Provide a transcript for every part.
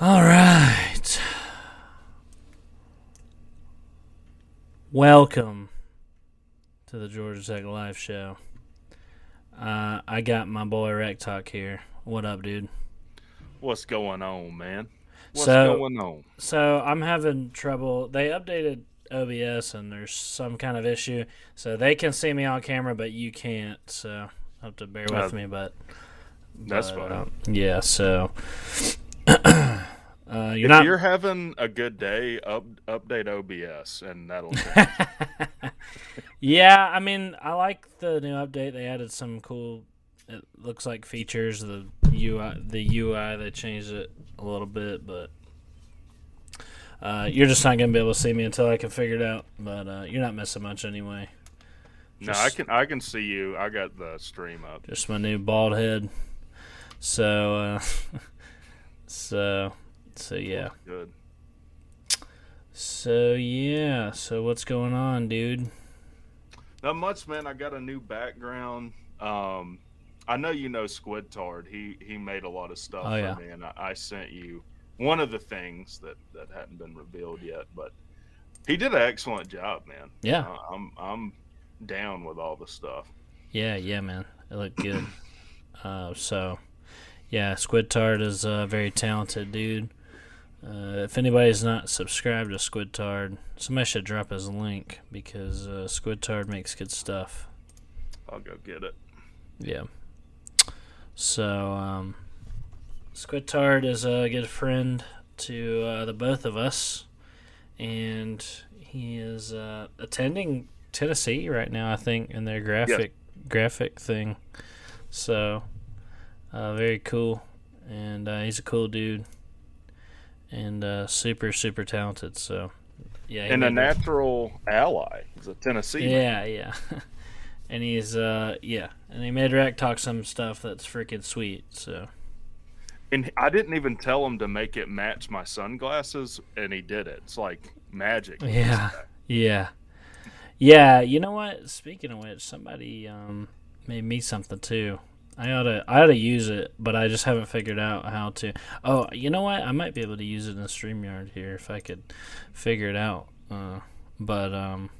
All right. Welcome to the Georgia Tech Live Show. Uh, I got my boy Rec Talk here. What up, dude? What's going on, man? What's So- going on? So I'm having trouble. They updated OBS and there's some kind of issue, so they can see me on camera, but you can't. So you have to bear with Uh, me. But That's but, fine. um, yeah. So uh, you're if not. you're having a good day, up, update OBS, and that'll yeah, I mean, I like the new update. They added some cool. It looks like features. The UI, the UI, they changed it a little bit, but uh, you're just not gonna be able to see me until I can figure it out. But uh, you're not missing much anyway. no, I can I can see you. I got the stream up. Just my new bald head. So, uh, so, so yeah. Good. So yeah. So what's going on, dude? Not much, man. I got a new background. Um, I know you know Squid Tard. He he made a lot of stuff Oh, for yeah. me, and I, I sent you one of the things that that hadn't been revealed yet. But he did an excellent job, man. Yeah. Uh, I'm I'm down with all the stuff. Yeah, yeah, man. It looked good. uh, so, yeah, Squid Tard is a very talented dude. Uh, if anybody's not subscribed to Squid Tard, somebody should drop his link because uh, Squid Tard makes good stuff. I'll go get it. Yeah. So, um, Squid Tard is a good friend to uh, the both of us, and he is uh, attending Tennessee right now. I think in their graphic graphic thing. So, uh, very cool, and uh, he's a cool dude, and uh, super super talented. So, yeah, and a natural ally. He's a Tennessee. man. yeah, yeah. and he's uh yeah, and he made Rack talk some stuff that's freaking sweet. So And I didn't even tell him to make it match my sunglasses, and he did it. It's like magic. Yeah. yeah, yeah. You know what? Speaking of which, somebody um made me something too. I ought to I ought to use it, but I just haven't figured out how to. Oh, you know what? I might be able to use it in the Streamyard here if I could figure it out. Uh, but um,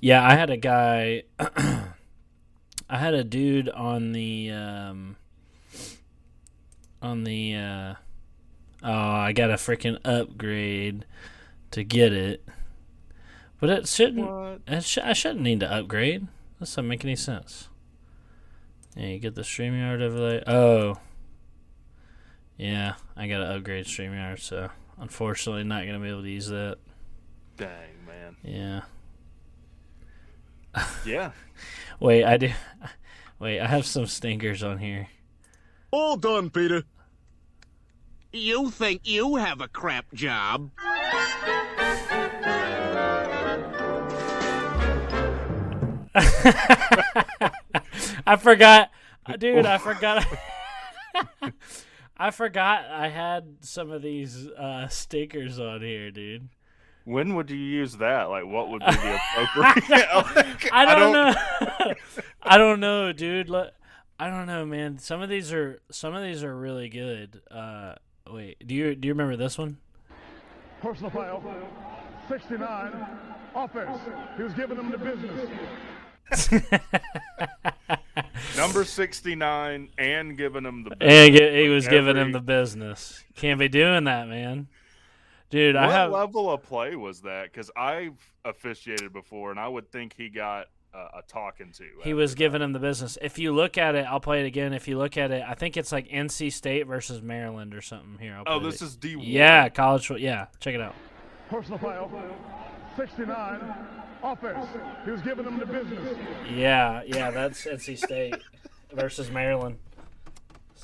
yeah, I had a guy. I had a dude on the um, on the uh, oh, I got a freaking upgrade to get it, but it shouldn't. It sh- I shouldn't need to upgrade. That doesn't make any sense. Yeah, you get the StreamYard overlay. Oh. Yeah, I gotta upgrade StreamYard, so unfortunately not gonna be able to use that. Dang, man. Yeah. Yeah. Wait, I do wait, I have some stinkers on here. All done, Peter. You think you have a crap job? I forgot dude, I forgot I forgot I had some of these uh stickers on here, dude. When would you use that? Like, what would be the appropriate? Like, I don't, know. I don't know, dude. Look, I don't know, man. Some of these are some of these are really good. Uh, wait, do you do you remember this one? Personal foul, 69, offense. He was giving them the business. Number sixty-nine, and giving him the. And he he was giving him the business. Can't be doing that, man. Dude, I What have level of play was that? Because I've officiated before, and I would think he got uh, a talking to. he after was that. giving him the business. If you look at it, I'll play it again. If you look at it, I think it's like NC State versus Maryland or something. Here, I'll Oh, play this it. is D. One. yeah, college. fo- Yeah, check it out. Personal foul, 69, offense. He was giving them the business. Yeah, yeah, that's NC State versus Maryland.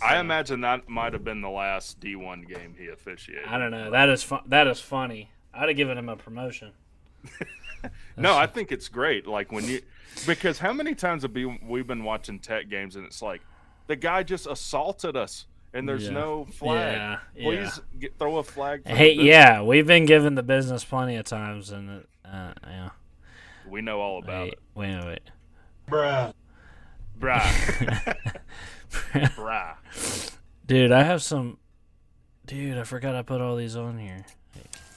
I imagine that might have been the last D1 game he officiated. I don't know. That is fun. That is funny. I'd have given him a promotion. No, I think it's great. Like when you, because how many times have we we've been watching tech games and it's like, the guy just assaulted us and there's Yeah. no flag. Yeah, Please get, throw a flag. for Hey, business. yeah, we've been given the business plenty of times, and it, uh, yeah. we know all about Wait, it. wait, wait. Bruh. Bruh. Dude, I have some. Dude, I forgot I put all these on here.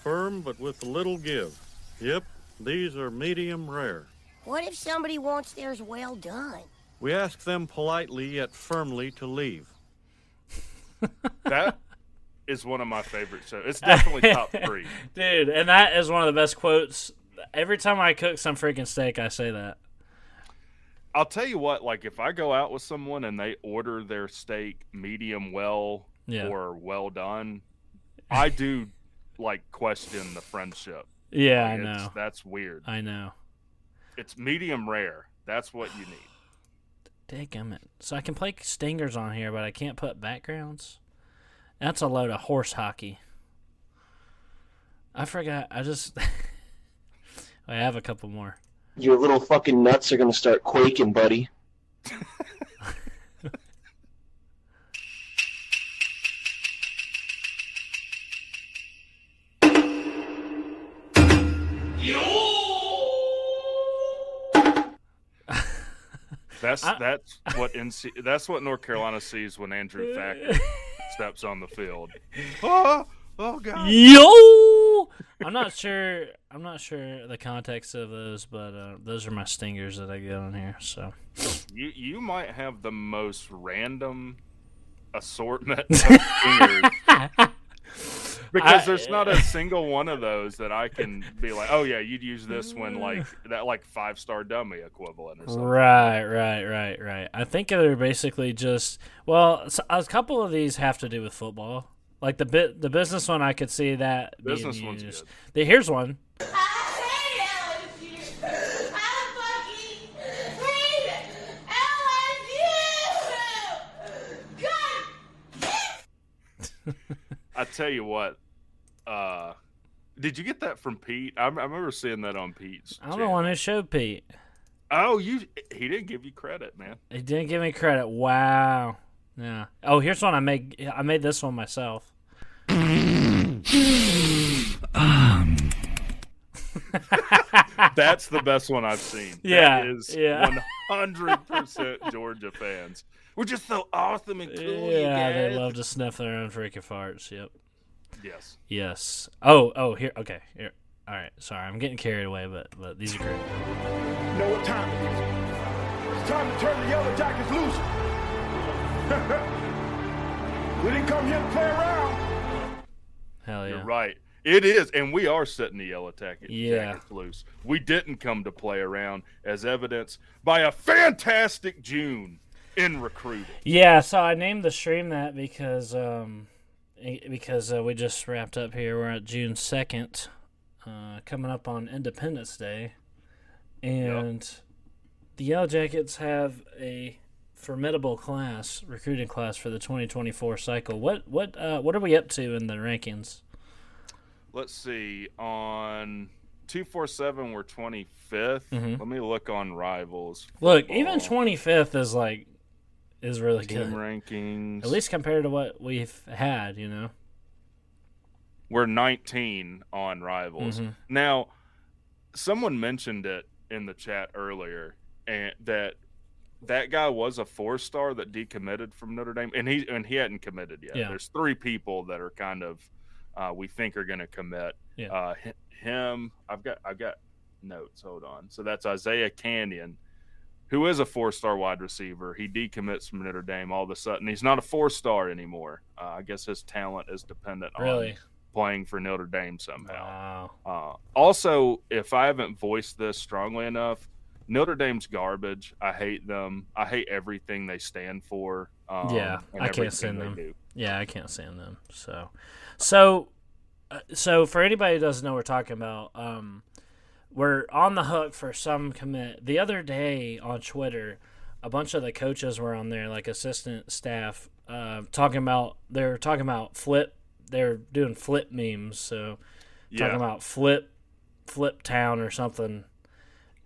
Firm but with a little give. Yep, these are medium rare. What if somebody wants theirs well done? We ask them politely yet firmly to leave. That is one of my favorite shows. It's definitely top three. Dude, and that is one of the best quotes. Every time I cook some freaking steak, I say that. I'll tell you what, like if I go out with someone and they order their steak medium well Yeah. or well done, I do like question the friendship. Yeah, I Like, it's- know. That's weird. I know. It's medium rare. That's what you need. Dadgummit. So I can play stingers on here, but I can't put backgrounds. That's a load of horse hockey. I forgot. I just. I have a couple more. Your little fucking nuts are gonna start quaking, buddy. That's I- that's what NC that's what North Carolina sees when Andrew Thacker steps on the field. Oh, oh God! Yo! I'm not sure. I'm not sure the context of those, but uh, those are my stingers that I get on here. So You you might have the most random assortment of stingers. Because I- there's not a single one of those that I can be like, oh yeah, you'd use this when like that like five star dummy equivalent or something. right, right, right, right. I think they're basically just well, a couple of these have to do with football. Like the bit, the business one, I could see that. being Business one's good. The- here's one. I hate LSU. I fucking hate LSU. God I tell you what, uh, did you get that from Pete? I, I remember seeing that on Pete's. I'm the channel. one who showed Pete. Oh, you he didn't give you credit, man. He didn't give me credit. Wow. Yeah. Oh, here's one I made. I made this one myself. That's the best one I've seen. Yeah, that is yeah. One hundred percent Georgia fans. We're just so awesome and cool. you yeah, they love to sniff their own freaking farts. Yep. Yes. Yes. Oh, oh, here. Okay. Here. All right. Sorry, I'm getting carried away, but but these are great. know what time it is. It's time to turn the Yellow Jackets loose. we didn't come here to play around. Hell yeah. You're right. It is, and we are setting the yellow jacket, Yeah. jackets loose. We didn't come to play around, as evidenced by a fantastic June in recruiting. Yeah, so I named the stream that because um eh, because uh, we just wrapped up here. We're at June second, uh, coming up on Independence Day, and the Yellow Jackets have a formidable class, recruiting class for the 2024 cycle. What what uh, what are we up to in the rankings? Let's see. On two four seven, we're twenty Let me look on rivals. Mm-hmm. Look, even 25th is like is really team good. rankings. At least compared to what we've had, you know. we're 19 on rivals. Mm-hmm. Now, someone mentioned it in the chat earlier, and that that guy was a four star that decommitted from Notre Dame, and he and he hadn't committed yet. Yeah. There's three people that are kind of uh, we think are going to commit. Yeah. Uh, him, I've got I've got notes. Hold on. So that's Isaiah Canion. Who is a four-star wide receiver? He decommits from Notre Dame. All of a sudden, he's not a four-star anymore. Uh, I guess his talent is dependent on playing for Notre Dame somehow. Wow. Uh, also, if I haven't voiced this strongly enough, Notre Dame's garbage. I hate them. I hate everything they stand for. Um, Yeah, I can't stand them. do. Yeah, I can't stand them. So, so, uh, so for anybody who doesn't know what we're talking about, um, we're on the hook for some commit. The other day on Twitter, a bunch of the coaches were on there, like assistant staff, uh, talking about they're talking about flip. They're doing flip memes, so Yeah. talking about flip, flip town or something,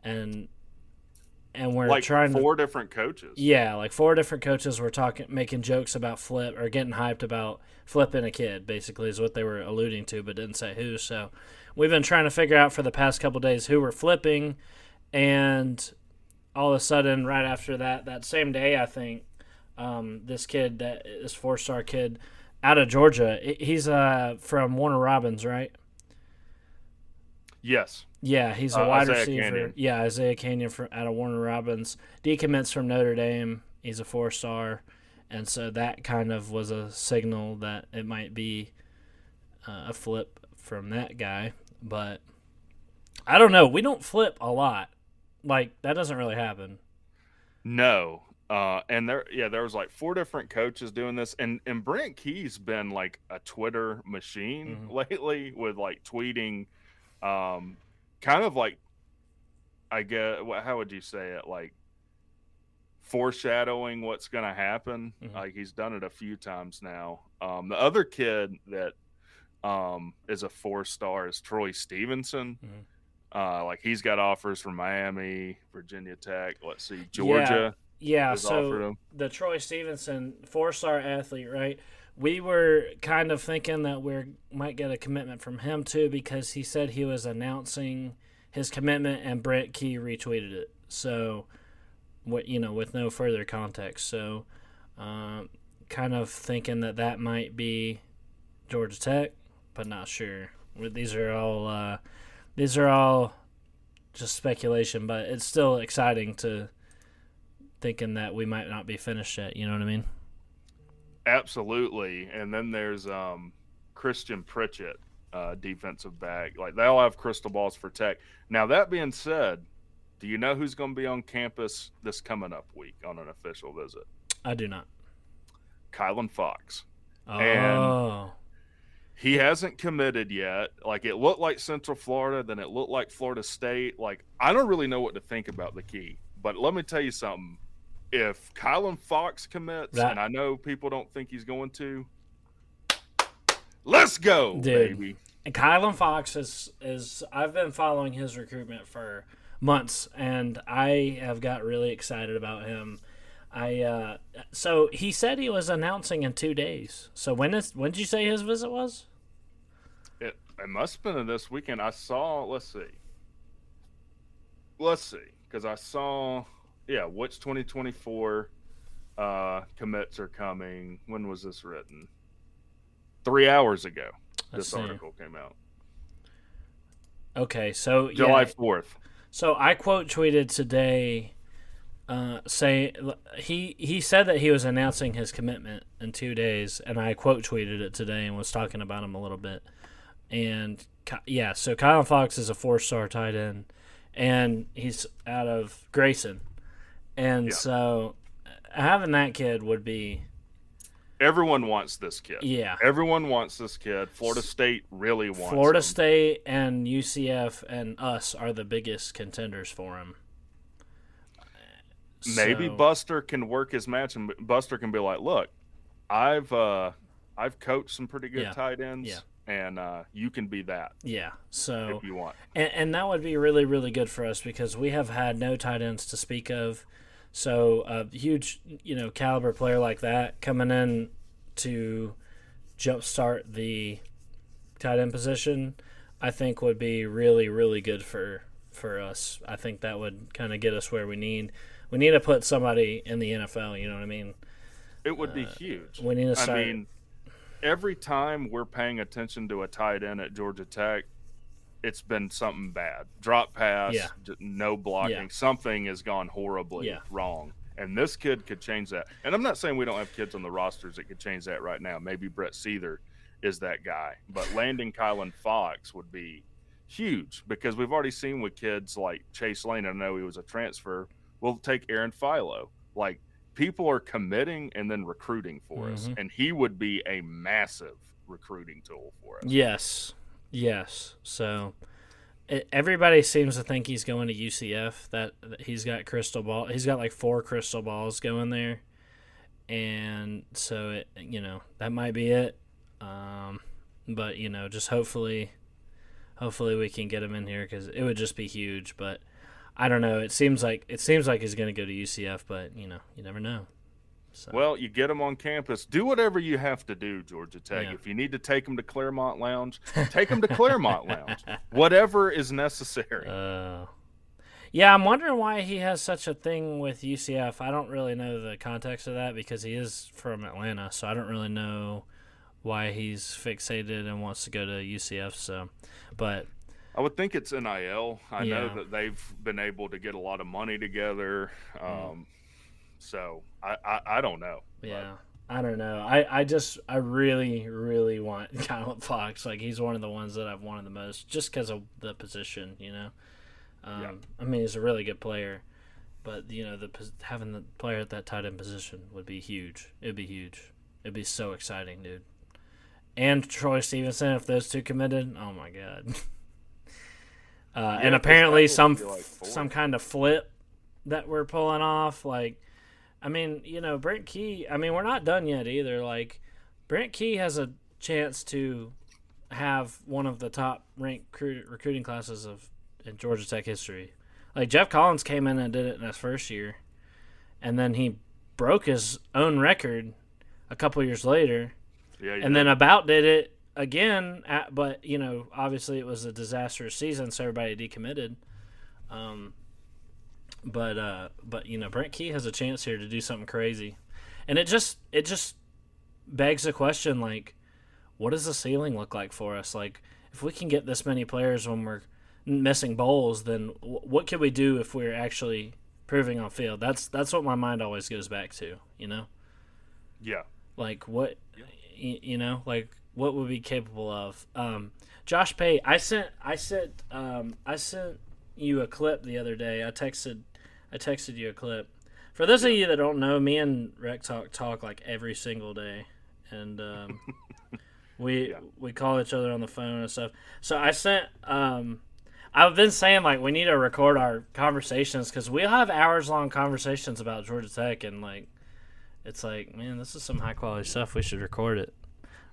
and and we're like trying to four different coaches. yeah, like four different coaches were talking, making jokes about flip or getting hyped about flipping a kid. Basically, is what they were alluding to, but didn't say who. So we've been trying to figure out for the past couple days who were flipping, and all of a sudden, right after that, that same day, I think um, this kid, that this four star kid, out of Georgia. He's uh from Warner Robins, right? Yes. Yeah, he's a Uh, wide Isaiah receiver. Canion. Yeah, Isaiah Canion from out of Warner Robins. Decommits from Notre Dame. He's a four star, and so that kind of was a signal that it might be uh, a flip from that guy. But I don't know. We don't flip a lot. Like that doesn't really happen. No. Uh, and there, yeah, there was like four different coaches doing this, and and Brent Key's been like a Twitter machine Mhm. lately with like tweeting, um, kind of like, I guess, how would you say it, like foreshadowing what's going to happen. Mhm. Like he's done it a few times now. Um, the other kid that um is a four star is Troy Stevenson. Mhm. Uh, like he's got offers from Miami, Virginia Tech. Let's see, Georgia Yeah, offered so the Troy Stevenson four star athlete, right? We were kind of thinking that we might get a commitment from him too because he said he was announcing his commitment and Brent Key retweeted it. So, what you know, with no further context. So, um, kind of thinking that that might be Georgia Tech, but not sure. These are all uh, these are all just speculation, but it's still exciting to thinking that we might not be finished yet. You know what I mean? Absolutely. And then there's um Christian Pritchett, uh, defensive back. Like they all have crystal balls for Tech. Now that being said, do you know who's going to be on campus this coming up week on an official visit? I do not. Kylan Fox. Oh, And- He hasn't committed yet. Like it looked like Central Florida, then it looked like Florida State. Like I don't really know what to think about the key. But let me tell you something. If Kylan Fox commits, and I know people don't think he's going to, let's go, Dude. baby. And Kylan Fox is is I've been following his recruitment for months, and I have got really excited about him. I uh, so he said he was announcing in two days. So when is when did you say his visit was? It, it must have been this weekend. I saw. Let's see. Let's see, because I saw. Yeah, which 2024 uh, commits are coming? When was this written? Three hours ago. Let's This see. article came out. Okay, so July yeah, 4th. So I quote tweeted today, uh, say he he said that he was announcing his commitment in two days, and I quote tweeted it today and was talking about him a little bit. And yeah, so Kylan Fox is a four star tight end, and he's out of Grayson, and Yeah. so having that kid would be Everyone wants this kid. yeah. Everyone wants this kid. Florida State really wants Florida him. State and UCF and us are the biggest contenders for him. Maybe So- Buster can work his match, and Buster can be like, "Look, I've uh, I've coached some pretty good Yeah. tight ends, Yeah. And uh, you can be that Yeah, so if you want." And, and that would be really, really good for us because we have had no tight ends to speak of. So a huge, you know, caliber player like that coming in to jumpstart the tight end position, I think would be really, really good for for us. I think that would kind of get us where we need. We need to put somebody in the NFL. You know what I mean? It would be huge. Uh, we need to I start- mean, every time we're paying attention to a tight end at Georgia Tech, it's been something bad. Drop pass, Yeah. no blocking. Yeah. Something has gone horribly Yeah. wrong. And this kid could change that. And I'm not saying we don't have kids on the rosters that could change that right now. Maybe Brett Seither is that guy. But landing Kylan Fox would be huge because we've already seen with kids like Chase Lane. I know he was a transfer. We'll take Aaron Philo. Like people are committing and then recruiting for us, Mhm. and he would be a massive recruiting tool for us. Yes, yes. So it, everybody seems to think he's going to UCF. That, that he's got crystal ball. He's got like four crystal balls going there, and so it, you know that might be it. Um, but you know, just hopefully, hopefully we can get him in here because it would just be huge. But I don't know. It seems like it seems like he's going to go to UCF, but you know, you never know. So Well, you get them on campus. Do whatever you have to do, Georgia Tech. Yeah. If you need to take them to Clermont Lounge, take them to Clermont Lounge. Whatever is necessary. Uh, yeah, I'm wondering why he has such a thing with UCF. I don't really know the context of that because he is from Atlanta, so I don't really know why he's fixated and wants to go to UCF. So, but I would think it's NIL. I Yeah. know that they've been able to get a lot of money together. Mm. Um, So I, I, I don't know. but- Yeah. I don't know. I, I just I really really want Kylan Fox. Like he's one of the ones that I've wanted the most, just because of the position. You know. Um, Yeah. I mean, he's a really good player, but you know the having the player at that tight end position would be huge. It'd be huge. It'd be so exciting, dude. And Troy Stevenson, if those two committed, oh my god. Uh, and 'cause apparently some like some kind of flip that we're pulling off. Like, I mean, you know, Brent Key. I mean, we're not done yet either. Like, Brent Key has a chance to have one of the top ranked recruit, recruiting classes of in Georgia Tech history. Like Geoff Collins came in and did it in his first year, and then he broke his own record a couple years later Yeah, and then about did it again at, but you know obviously it was a disastrous season so everybody decommitted. Um but uh but you know brent key has a chance here to do something crazy. And it just it just begs the question like what does the ceiling look like for us? Like if we can get this many players when we're missing bowls then wh- what can we do if we're actually proving on field? That's that's what my mind always goes back to you know? Yeah. like what y- you know like what would be capable of um josh pate i sent i sent um i sent you a clip the other day i texted i texted you a clip for those of you that don't know me and rec talk talk like every single day and um we Yeah. we call each other on the phone and stuff so i sent um I've been saying like we need to record our conversations because we'll have hours long conversations about Georgia Tech and like it's like, man, this is some high quality stuff. We should record it.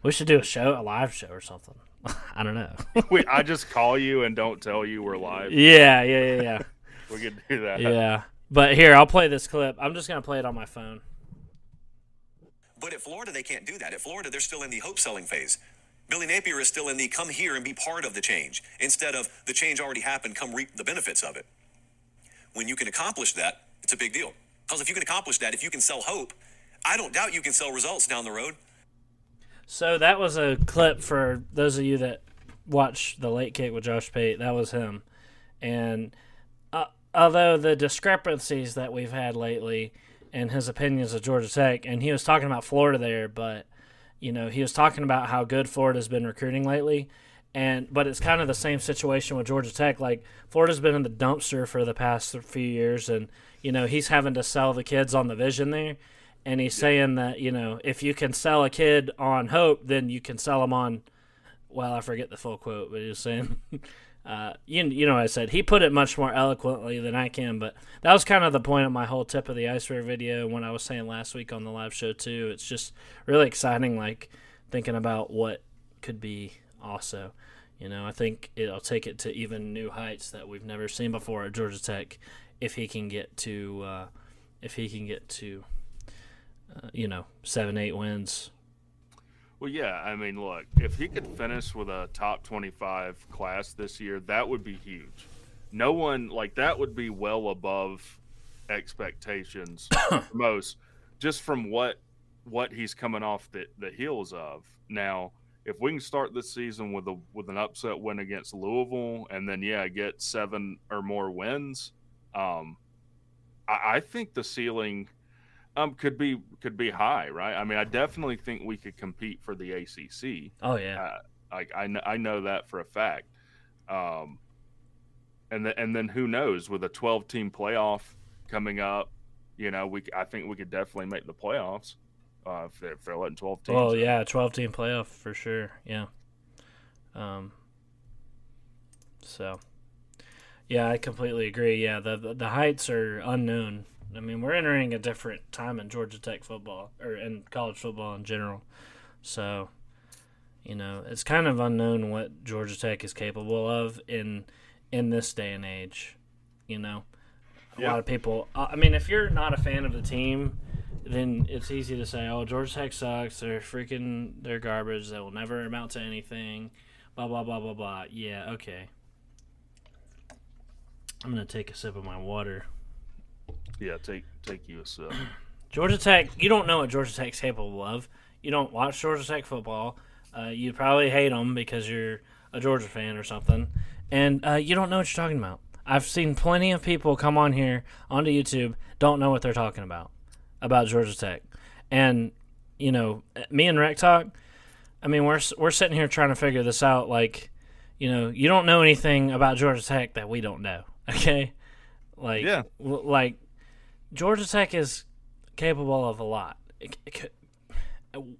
We should do a show, a live show or something. I don't know. Wait, I just call you and don't tell you we're live. yeah, yeah, yeah, yeah. We could do that. yeah. But here, I'll play this clip. I'm just gonna play it on my phone. But at Florida, they can't do that. At Florida, they're still in the hope selling phase. Billy Napier is still in the come here and be part of the change instead of the change already happened, come reap the benefits of it. When you can accomplish that, it's a big deal. Because if you can accomplish that, if you can sell hope, I don't doubt you can sell results down the road. So that was a clip for those of you that watch the late kick with Josh Pate. That was him, and uh, although the discrepancies that we've had lately in his opinions of Georgia Tech, and he was talking about Florida there, but you know he was talking about how good Florida's been recruiting lately, and but it's kind of the same situation with Georgia Tech. Like Florida's been in the dumpster for the past few years, and you know he's having to sell the kids on the vision there and he's saying that you know if you can sell a kid on hope, then you can sell him on. Well, I forget the full quote, but he was saying, uh, you you know, what I said he put it much more eloquently than I can, but that was kind of the point of my whole tip of the iceberg video. When I was saying last week on the live show too, it's just really exciting, like thinking about what could be also. You know, I think it'll take it to even new heights that we've never seen before at Georgia Tech, if he can get to, uh, if he can get to uh, you know, seven, eight wins. Well, yeah. I mean, look, if he could finish with a top 25 class this year, that would be huge. No one, like, that would be well above expectations most, just from what what he's coming off the, the heels of. Now, if we can start this season with a with an upset win against Louisville, and then yeah, get seven or more wins, um, I, I think the ceiling um could be could be high, right? I mean, I definitely think we could compete for the ACC. Oh yeah, Uh, like I know, I know that for a fact. Um, and then and then who knows with a 12 team playoff coming up, you know, we I think we could definitely make the playoffs uh, if, they're, if they're letting 12 teams. well, in. yeah, twelve team playoff for sure. Yeah. Um. So. Yeah, I completely agree. Yeah, the, the the heights are unknown. I mean, we're entering a different time in Georgia Tech football or in college football in general. So, you know, it's kind of unknown what Georgia Tech is capable of in in this day and age. You know, a lot of people. Uh, I mean, if you're not a fan of the team, then it's easy to say, "Oh, Georgia Tech sucks. They're freaking. They're garbage. They will never amount to anything." Blah blah blah blah blah. Yeah, okay. I'm gonna take a sip of my water. Yeah. Take take you a sip. Georgia Tech. You don't know what Georgia Tech's capable of. you don't watch Georgia Tech football. Uh, you probably hate them because you're a Georgia fan or something, and uh, you don't know what you're talking about. I've seen plenty of people come on here onto YouTube don't know what they're talking about about Georgia Tech, and you know me and Rec Talk. I mean, we're we're sitting here trying to figure this out. Like, you know, you don't know anything about Georgia Tech that we don't know. Okay, like Yeah. like Georgia Tech is capable of a lot. It- it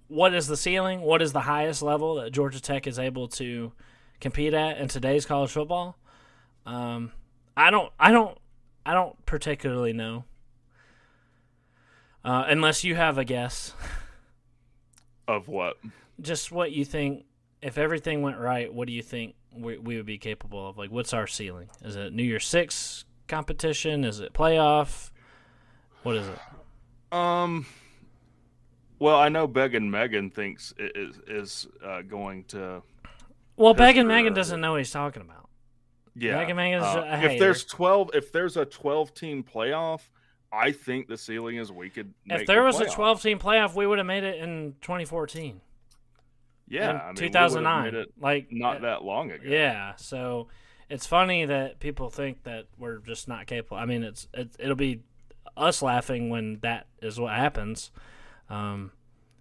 what is the ceiling? What is the highest level that Georgia Tech is able to compete at in today's college football? Um, I don't, I don't, I don't particularly know. Uh, unless you have a guess, Of what? just what you think. If everything went right, what do you think we, we would be capable of? Like, what's our ceiling? Is it New Year's Six competition? Is it playoff? What is it? Um. Well, I know Beg and Megan thinks i- is is uh, going to. Well, Beg and Megan doesn't know what he's talking about. Yeah. Began Megan's uh, a if there's twelve, if there's a twelve team playoff, I think the ceiling is we could. If there the was a 12 team playoff, we would have made it in 2014. yeah, in I mean, 2009. like not that long ago. Yeah, so it's funny that people think that we're just not capable. I mean, it's it, it'll be us laughing when that is what happens. Um,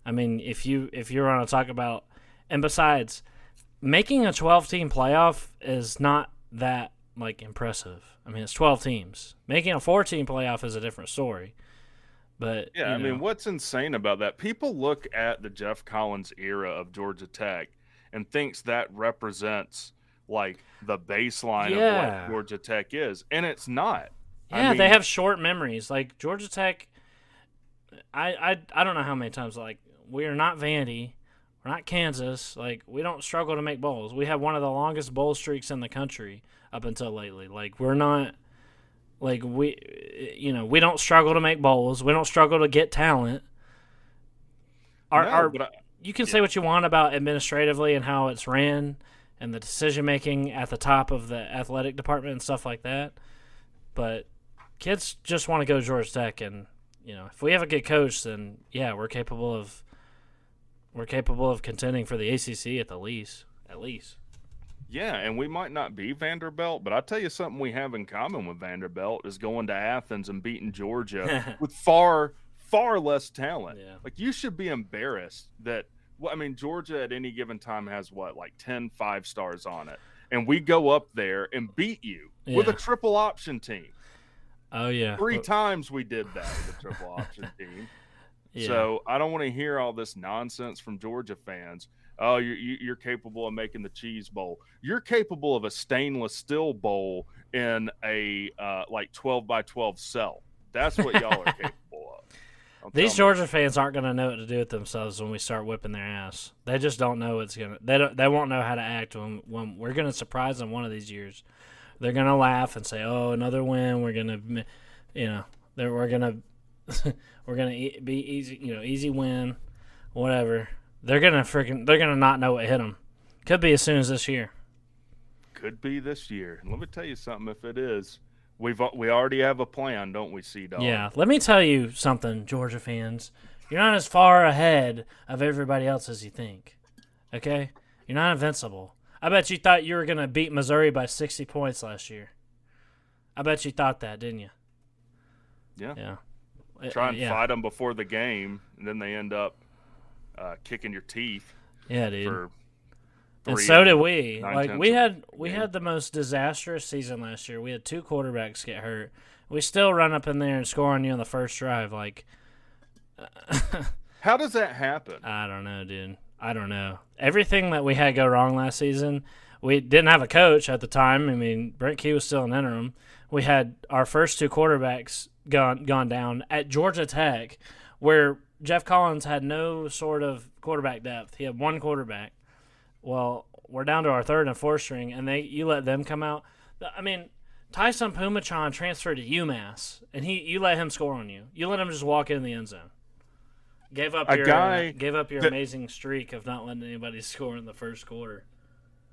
I mean, if you if you're on to talk about, and besides, making a 12 team playoff is not that like impressive. I mean, it's 12 teams. Making a 14 playoff is a different story. But Yeah, you I mean, what's insane about that? People look at the Geoff Collins era of Georgia Tech and thinks that represents like the baseline Yeah. of what Georgia Tech is, and it's not. I Yeah, they have short memories. Like Georgia Tech, I, I I don't know how many times like we are not Vandy, we're not Kansas. Like we don't struggle to make bowls. We have one of the longest bowl streaks in the country up until lately. Like we're not like we you know we don't struggle to make bowls. We don't struggle to get talent. Our, No, our I- you can say what you want about administratively and how it's ran and the decision making at the top of the athletic department and stuff like that. But kids just want to go to Georgia Tech, and you know, if we have a good coach, then yeah, we're capable of we're capable of contending for the ACC at the least. At least, Yeah, and we might not be Vanderbilt, but I'll tell you something we have in common with Vanderbilt is going to Athens and beating Georgia with far, far less talent. Yeah. Like, you should be embarrassed that, well, I mean, Georgia at any given time has what, like 10 five stars on it. And we go up there and beat you with a triple option team. Oh yeah, Three times we did that with a triple option team. yeah. So I don't want to hear all this nonsense from Georgia fans. Oh, you're, you- you're capable of making the cheese bowl. You're capable of a stainless steel bowl in a uh, like 12 by 12 cell. That's what y'all are capable of. These tell me- Georgia fans aren't going to know what to do with themselves when we start whipping their ass. They just don't know what's gonna. They don't. They won't know how to act when when we're going to surprise them one of these years. They're going to laugh and say, "Oh, another win. We're going to, you know, they're, we're going to, we're to e- be easy. You know, easy win, whatever." They're gonna freaking. They're gonna not know what hit them. Could be as soon as this year. could be this year. And let me tell you something. If it is, we've we already have a plan, don't we, C Dog? Yeah, let me tell you something, Georgia fans. You're not as far ahead of everybody else as you think. Okay? You're not invincible. I bet you thought you were going to beat Missouri by 60 points last year. I bet you thought that, didn't you? Yeah. Yeah. Try and yeah. fight them before the game, and then they end up uh, kicking your teeth Yeah, dude. for. and so did we. Like we had we game. had the most disastrous season last year. We had two quarterbacks get hurt. We still run up in there and score on you on the first drive. Like How does that happen? I don't know, dude. I don't know. Everything that we had go wrong last season, we didn't have a coach at the time. I mean, Brent Key was still an interim. We had our first two quarterbacks gone gone down at Georgia Tech, where Geoff Collins had no sort of quarterback depth. He had one quarterback. Well, we're down to our third and fourth string, and they you let them come out. I mean, Taisun Phommachanh transferred to UMass, and he you let him score on you. You let him just walk in the end zone. Gave up A your guy gave up your that- amazing streak of not letting anybody score in the first quarter.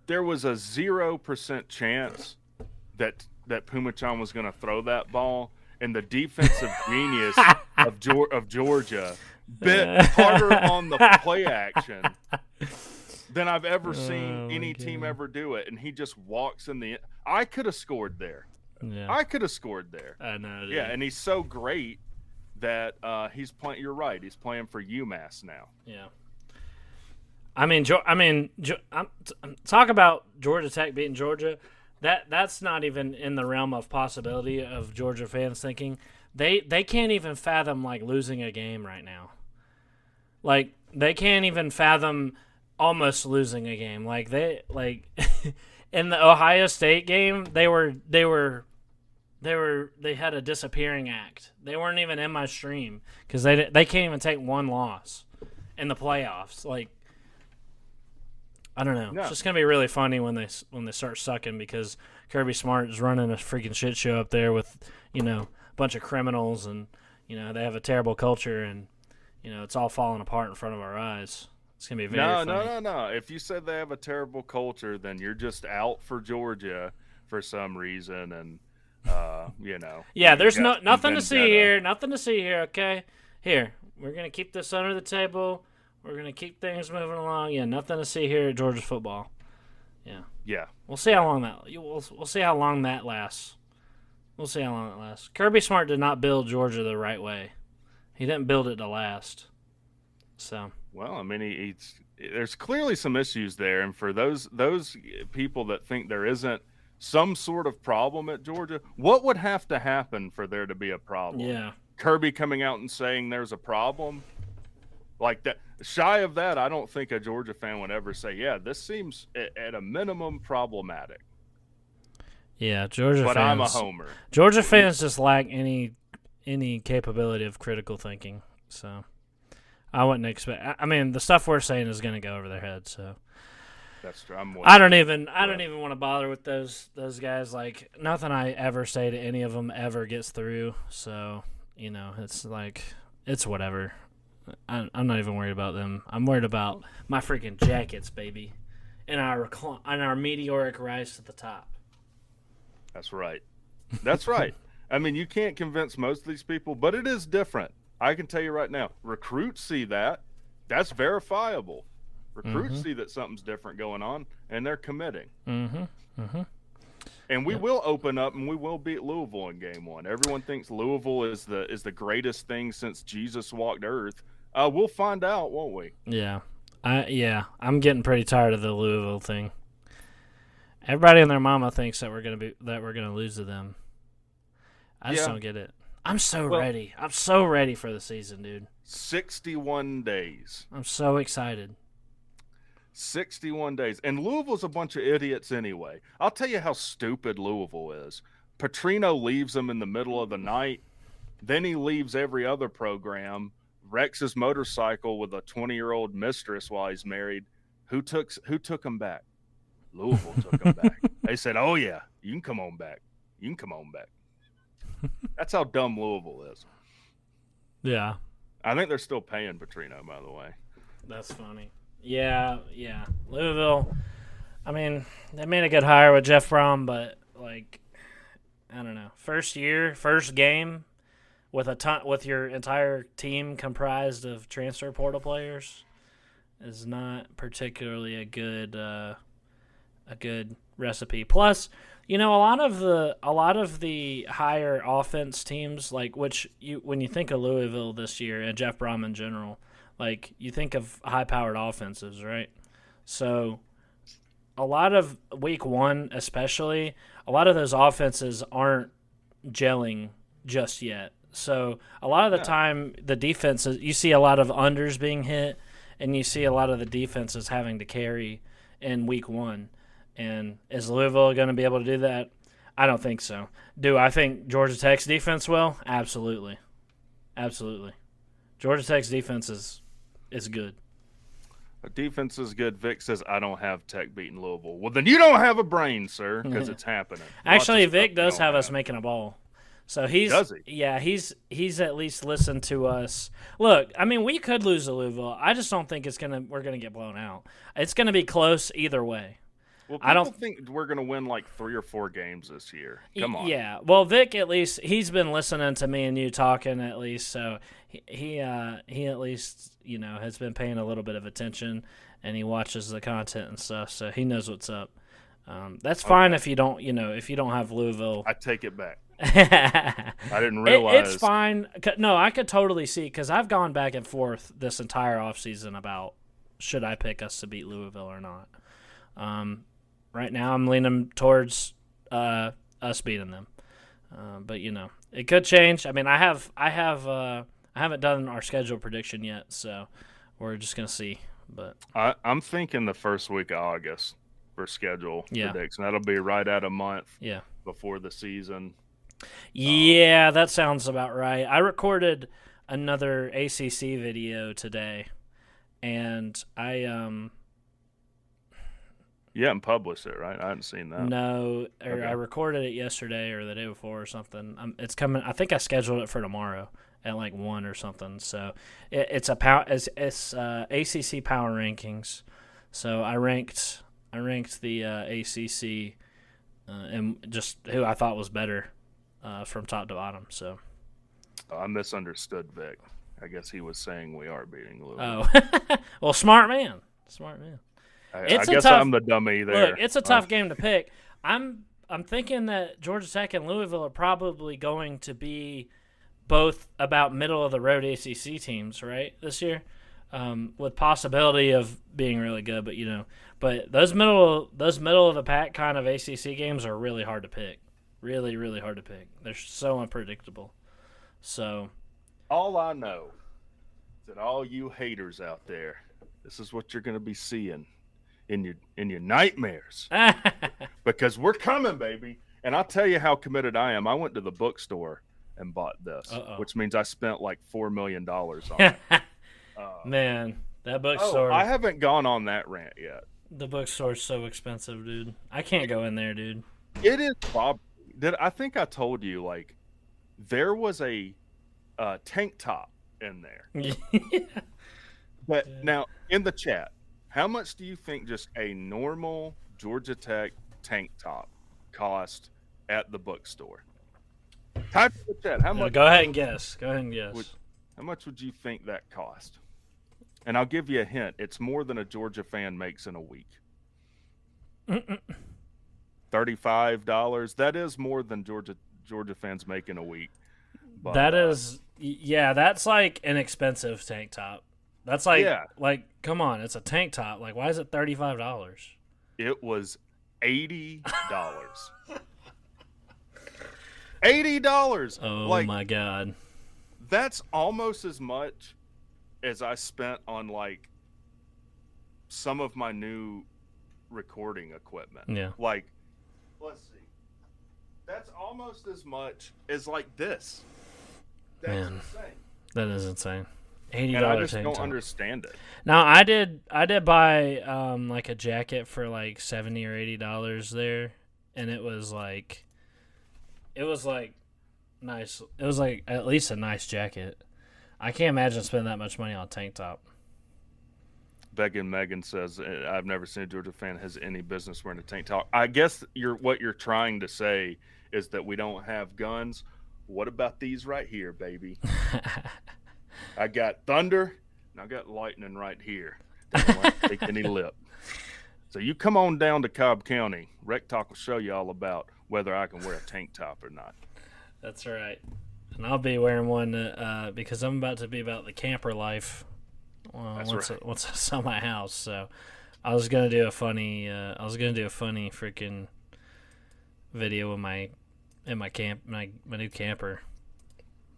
there was a zero percent chance that that Phommachanh was going to throw that ball, and the defensive genius of of Georgia bit harder on the play action than I've ever Oh, seen my any team ever do it. And he just walks in the. I could have scored there. Yeah, I could have scored there. I know. Yeah, and he's so great that uh, he's playing. You're right. He's playing for UMass now. Yeah. I mean, Geor- I mean, Ge- I'm, talk about Georgia Tech beating Georgia. That that's not even in the realm of possibility of Georgia fans thinking they they can't even fathom like losing a game right now. Like they can't even fathom almost losing a game. Like they like in the Ohio State game, they were they were they were they had a disappearing act. They weren't even in my stream because they they can't even take one loss in the playoffs. Like I don't know. No. It's just gonna be really funny when they when they start sucking because Kirby Smart is running a freaking shit show up there with you know a bunch of criminals and you know they have a terrible culture and you know it's all falling apart in front of our eyes. It's gonna be very no, funny. no, no, no. If you said they have a terrible culture, then you're just out for Georgia for some reason, and uh, you know. Yeah, there's no nothing to see here. Nothing to see here. Okay, here we're gonna keep this under the table. We're gonna keep things moving along. Yeah, nothing to see here at Georgia football. Yeah, Yeah. We'll see how long that we'll we'll see how long that lasts. We'll see how long it lasts. Kirby Smart did not build Georgia the right way. He didn't build it to last. So Well, I mean, he, he's there's clearly some issues there, and for those those people that think there isn't some sort of problem at Georgia, what would have to happen for there to be a problem? yeah, Kirby coming out and saying there's a problem, like that. Shy of that, I don't think a Georgia fan would ever say, "Yeah, this seems at a minimum problematic." yeah. Georgia But fans. I'm a homer. Georgia fans just lack any any capability of critical thinking. So I wouldn't expect. I- I mean, the stuff we're saying is going to go over their heads. So That's true. I'm I don't even. I don't even want to bother with those those guys. Like nothing I ever say to any of them ever gets through. So you know, it's like it's whatever. I, I'm not even worried about them. I'm worried about my freaking jackets, baby, and our recl- and our meteoric rise to the top. That's right. That's right. I mean, you can't convince most of these people, but it is different. I can tell you right now, recruits see that. That's verifiable. Recruits see that something's different going on, and they're committing. Mm-hmm. Mm-hmm. And we will open up, and we will beat Louisville in game one. Everyone thinks Louisville is the is the greatest thing since Jesus walked Earth. Uh, we'll find out, won't we? Yeah. I yeah, I'm getting pretty tired of the Louisville thing. Everybody and their mama thinks that we're gonna be that we're gonna lose to them. I just Yeah. don't get it. I'm so Well- ready. I'm so ready for the season, dude. Sixty-one days. I'm so excited. 61 days. And Louisville's a bunch of idiots anyway. I'll tell you how stupid Louisville is. Petrino leaves them in the middle of the night. Then he leaves every other program, wrecks his motorcycle with a 20 year old mistress while he's married. Who took who took him back? Louisville took him back. They said, "Oh yeah, you can come on back. You can come on back." That's how dumb Louisville is. Yeah. I think they're still paying Petrino, by the way. That's funny. Yeah, yeah. Louisville. I mean, they made a good hire with Jeff Brohm, but like, I don't know. First year, first game, with a ton, with your entire team comprised of transfer portal players, is not particularly a good, uh, a good recipe. Plus, you know, a lot of the a lot of the higher offense teams, like which you when you think of Louisville this year and Jeff Brohm in general, like you think of high powered offenses, right? So a lot of week one especially, a lot of those offenses aren't gelling just yet. So a lot of the Yeah. time the defenses you see a lot of unders being hit and you see a lot of the defenses having to carry in week one. And is Louisville going to be able to do that? I don't think so. Do I think Georgia Tech's defense will? Absolutely. Absolutely. Georgia Tech's defense is is good. The defense is good. Vic says, I don't have Tech beating Louisville. Well, then you don't have a brain, sir, because it's happening. Lots Actually, Vic does don't have us making a ball. So he's Does he? Yeah, he's he's at least listened to us. Look, I mean, we could lose to Louisville. I just don't think it's gonna we're gonna get blown out. It's gonna be close either way. Well, I don't- think we're going to win like three or four games this year. Come on. Yeah. Well, Vic at least he's been listening to me and you talking at least, so he he uh he at least you know has been paying a little bit of attention and he watches the content and stuff, so he knows what's up. Um, that's fine if you don't, you know, if you don't have Louisville. I take it back. I didn't It, realize. it's fine. No, I could totally see because I've gone back and forth this entire offseason about should I pick us to beat Louisville or not. Um, right now, I'm leaning towards uh, us beating them, uh, but you know it could change. I mean, I have I have uh, I haven't done our schedule prediction yet, so we're just gonna see. But I, I'm thinking the first week of August for schedule Yeah. prediction. That'll be right at a month yeah. before the season. Yeah, that sounds about right. I recorded another ACC video today, and I um You haven't published it, right? I haven't seen that. no, or Okay. I recorded it yesterday or the day before or something. Um, it's coming. I think I scheduled it for tomorrow at like one or something. So it, it's a power. It's, it's uh, ACC power rankings. So I ranked I ranked the uh, ACC uh, and just who I thought was better uh, from top to bottom. So. I misunderstood Vic. I guess he was saying we are beating Louisville. Oh, well, smart man, smart man. I, it's I guess tough- I'm the dummy there. Look, it's a tough game to pick. I'm I'm thinking that Georgia Tech and Louisville are probably going to be both about middle of the road ACC teams, right? This year, um, with possibility of being really good, but you know, but those middle those middle of the pack kind of ACC games are really hard to pick. Really, really hard to pick. They're so unpredictable. So all I know is that all you haters out there, this is what you're going to be seeing in your in your nightmares because we're coming, baby. And I'll tell you how committed I am. I went to the bookstore and bought this, Uh-oh. which means I spent like four million dollars on it. Uh, man, that oh, bookstore. I haven't gone on that rant yet. The bookstore's so expensive, dude. I can't go in there, dude. It is Bob. Did I think I told you like there was a uh, tank top in there? But now in the chat, how much do you think just a normal Georgia Tech tank top cost at the bookstore? Type in the chat. How No, much? go ahead and guess. Go ahead and guess. Would- How much would you think that cost? And I'll give you a hint. It's more than a Georgia fan makes in a week. Thirty-five dollars. That is more than Georgia Georgia fans make in a week. But, that uh, is, yeah, that's like an expensive tank top. That's like, Yeah. like, come on, it's a tank top. Like, why is it thirty five dollars? It was eighty dollars. eighty dollars. Oh like my god. that's almost as much as I spent on like some of my new recording equipment. Yeah. Like, let's see. That's almost as much as like this. That's Man. insane. That is insane. Eighty And I just don't understand it. Now I did I did buy um like a jacket for like seventy or eighty dollars there, and it was like, it was like nice. It was like at least a nice jacket. I can't imagine spending that much money on a tank top. Beggin Megan says, "Uh, "I've never seen a Georgia fan has any business wearing a tank top." I guess you're what you're trying to say is that we don't have guns. What about these right here, baby? I got thunder and I got lightning right here. Don't like to take any lip. So you come on down to Cobb County. Rec Talk will show you all about whether I can wear a tank top or not. That's right. And I'll be wearing one uh, because I'm about to be about the camper life uh, That's once right. once I sell my house. So I was gonna do a funny. Uh, I was gonna do a funny freaking video with my in my camp my my new camper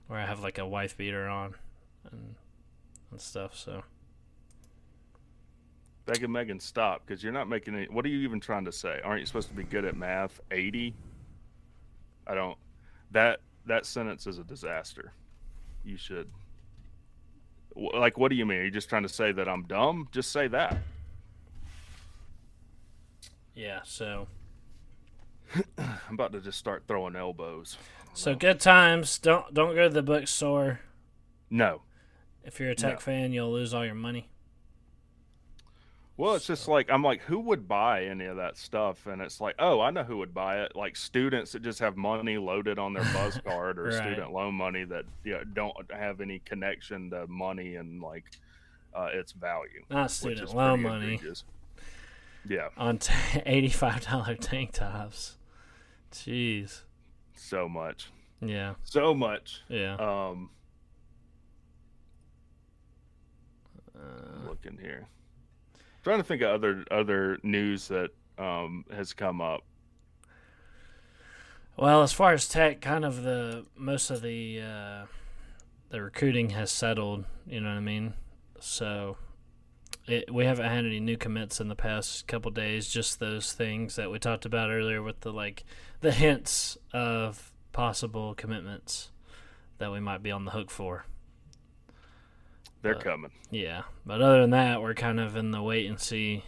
where I have like a wife beater on and and stuff. So Beggin Megan, stop because you're not making any. What are you even trying to say? Aren't you supposed to be good at math? Eighty. I don't. That that sentence is a disaster. You should. Like, what do you mean? Are you just trying to say that I'm dumb? Just say that. yeah. So I'm about to just start throwing elbows. so good times. Don't don't go to the bookstore. No. If you're a tech No. fan, you'll lose all your money. Well, it's just like I'm like, who would buy any of that stuff? And it's like, oh, I know who would buy it. Like students that just have money loaded on their buzz card or Right. student loan money that you know, don't have any connection to money and like uh, its value. Not student loan money. egregious. Yeah, on t- eighty-five dollar tank tops. Jeez. so much, Yeah. so much. Yeah. Um, Uh, looking here, trying to think of other other news that um, has come up. Well, as far as tech, kind of the most of the uh, the recruiting has settled. You know what I mean? So it, we haven't had any new commits in the past couple days. Just those things that we talked about earlier with the like the hints of possible commitments that we might be on the hook for. They're Uh, coming. Yeah, but other than that, we're kind of in the wait and see,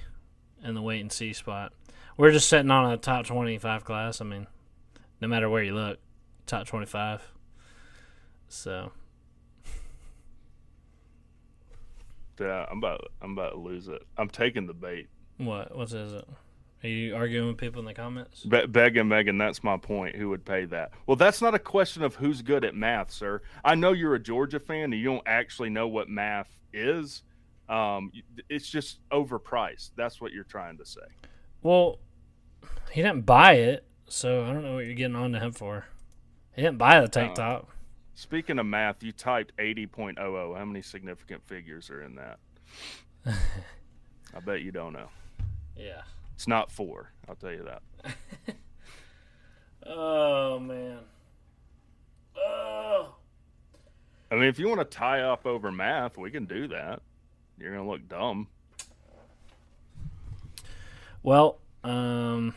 in the wait and see spot. We're just sitting on a top twenty-five class. I mean, no matter where you look, top twenty-five. So Yeah, I'm about I'm about to lose it. I'm taking the bait. what? What is it? Are you arguing with people in the comments? Be- begging, Megan, that's my point. Who would pay that? Well, that's not a question of who's good at math, sir. I know you're a Georgia fan and you don't actually know what math is. Um, it's just overpriced. That's what you're trying to say. Well, he didn't buy it, so I don't know what you're getting on to him for. He didn't buy the tank Oh. top. Speaking of math, you typed 80.00. How many significant figures are in that? I bet you don't know. Yeah. It's not four. I'll tell you that. Oh man. Oh. I mean, if you want to tie up over math, we can do that. You're gonna look dumb. Well, um,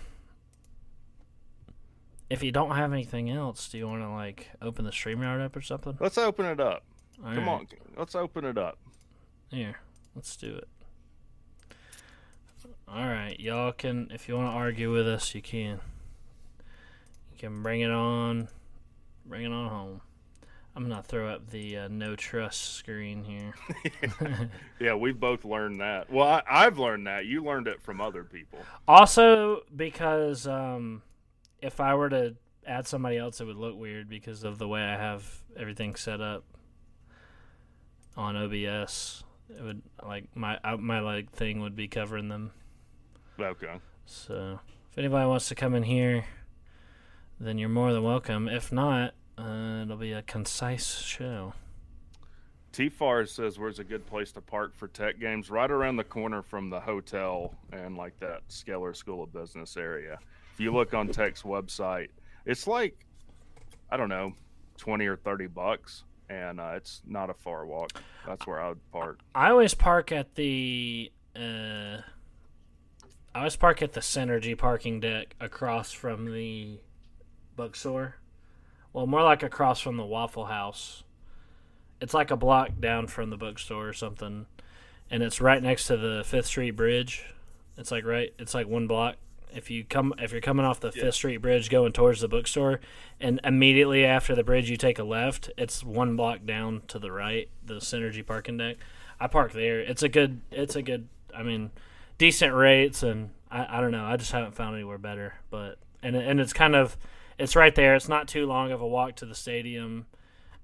if you don't have anything else, do you want to like open the StreamYard up or something? Let's open it up. All Come right. on, let's open it up. Here, let's do it. All right, y'all can if you want to argue with us, you can. You can bring it on, bring it on home. I'm gonna throw up the uh, no trust screen here. Yeah, we've both learned that. Well, I, I've learned that. You learned it from other people. Also, because um, if I were to add somebody else, it would look weird because of the way I have everything set up on OBS. It would like my my like thing would be covering them. Okay. So if anybody wants to come in here, then you're more than welcome. If not, uh, it'll be a concise show. T Far says, "Where's a good place to park for tech games? Right around the corner from the hotel and like that Scheller School of Business area. If you look on Tech's website, it's like I don't know, twenty or thirty bucks, and uh, it's not a far walk. That's where I would park. I always park at the uh, I always park at the Synergy parking deck across from the bookstore. Well, more like across from the Waffle House. It's like a block down from the bookstore or something, and it's right next to the Fifth Street Bridge. It's like right. It's like one block. If you come, if you're coming off the Fifth Street Bridge going towards the bookstore, and immediately after the bridge you take a left, it's one block down to the right, the Synergy parking deck. I park there. It's a good. It's a good. I mean, decent rates, and I, I don't know. I just haven't found anywhere better. But and and it's kind of, it's right there. It's not too long of a walk to the stadium,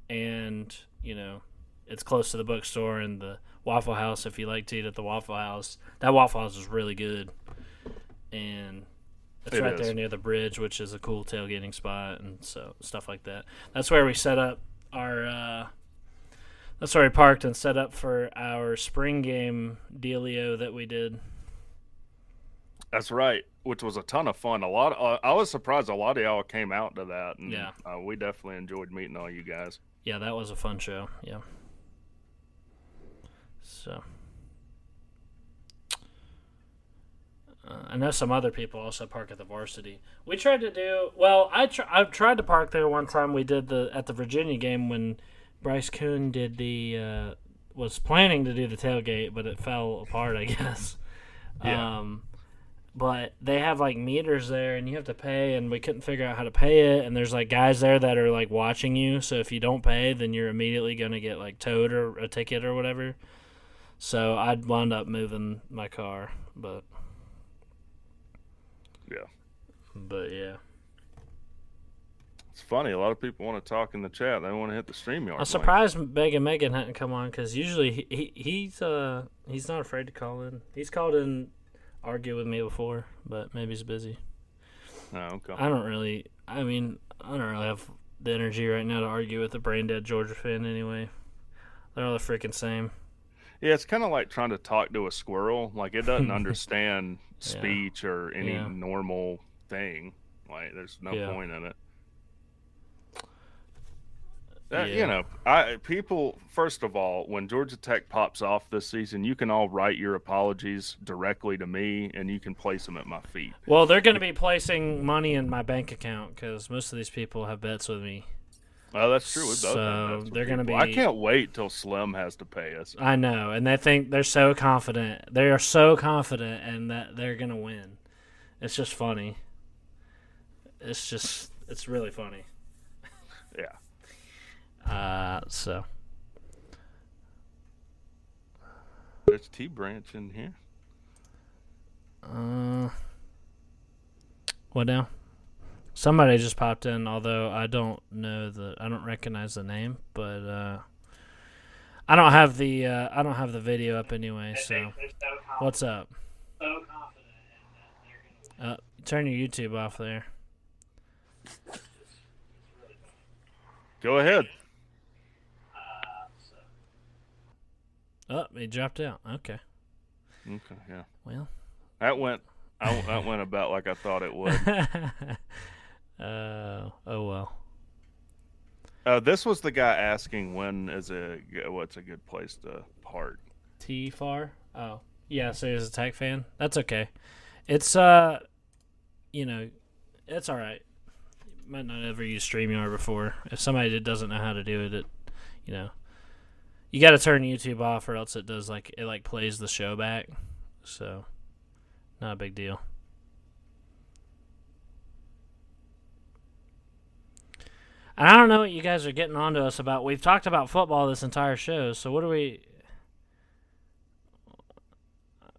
and you know, it's close to the bookstore and the Waffle House. If you like to eat at the Waffle House, that Waffle House is really good, and it's It right is. there near the bridge, which is a cool tailgating spot, and so stuff like that. That's where we set up our. Uh, that's where we parked and set up for our spring game dealio that we did. That's right, which was a ton of fun. A lot. uh, I was surprised a lot of y'all came out to that, and Yeah. uh, we definitely enjoyed meeting all you guys. Yeah, that was a fun show. Yeah. So. Uh, I know some other people also park at the varsity. We tried to do well. I tr- I tried to park there one time. We did the at the Virginia game when Bryce Coon did the uh, was planning to do the tailgate, but it fell apart. I guess. Yeah. Um, but they have like meters there, and you have to pay, and we couldn't figure out how to pay it. And there's like guys there that are like watching you, so if you don't pay, then you're immediately gonna get like towed or a ticket or whatever. So I'd wound up moving my car, but Yeah. but yeah. It's funny. A lot of people want to talk in the chat. They want to hit the stream yard. I'm surprised Megan Megan hadn't come on because usually he, he he's uh he's not afraid to call in. He's called in, argue with me before, but maybe he's busy. Oh, okay. I don't really. I mean, I don't really have the energy right now to argue with a brain dead Georgia fan. Anyway, they're all the freaking same. Yeah, it's kind of like trying to talk to a squirrel. Like it doesn't understand speech or any Yeah. normal thing. Like there's no Yeah. point in it. Uh, that, Yeah. You know, I people. First of all, when Georgia Tech pops off this season, you can all write your apologies directly to me, and you can place them at my feet. Well, they're going to be placing money in my bank account because most of these people have bets with me. Oh, that's true. We both have So, they're gonna people. I can't wait till Slim has to pay us. I know, and they think they're so confident. They are so confident, and that they're gonna win. It's just funny. It's just, it's really funny. Uh, so There's T Branch in here. Uh, what now? Somebody just popped in, although I don't know the, I don't recognize the name, but uh, I don't have the, uh, I don't have the video up anyway. So, what's up? Uh, turn your YouTube off there. Go ahead. Oh, he dropped out. Okay. Okay. Yeah. Well. That went. I, that went about like I thought it would. Uh, oh well. Uh, this was the guy asking when is a what's a good place to park. T far? Oh. Yeah, so he's a tech fan. That's okay. It's uh you know, it's alright. Might not ever use StreamYard before. If somebody that doesn't know how to do it, it you know you gotta turn YouTube off or else it does like it like plays the show back. So not a big deal. And I don't know what you guys are getting onto us about. We've talked about football this entire show, so what are we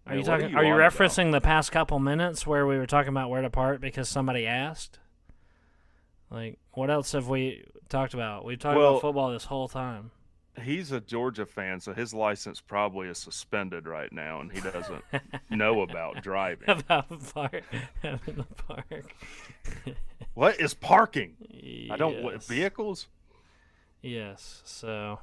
Are you talking? are you Are you about? referencing the past couple minutes where we were talking about where to park because somebody asked? Like, what else have we talked about? We've talked Well- about football this whole time. He's a Georgia fan, so his license probably is suspended right now, and he doesn't know about driving. about park, having the park. What is parking? I don't. What, vehicles? Yes. So.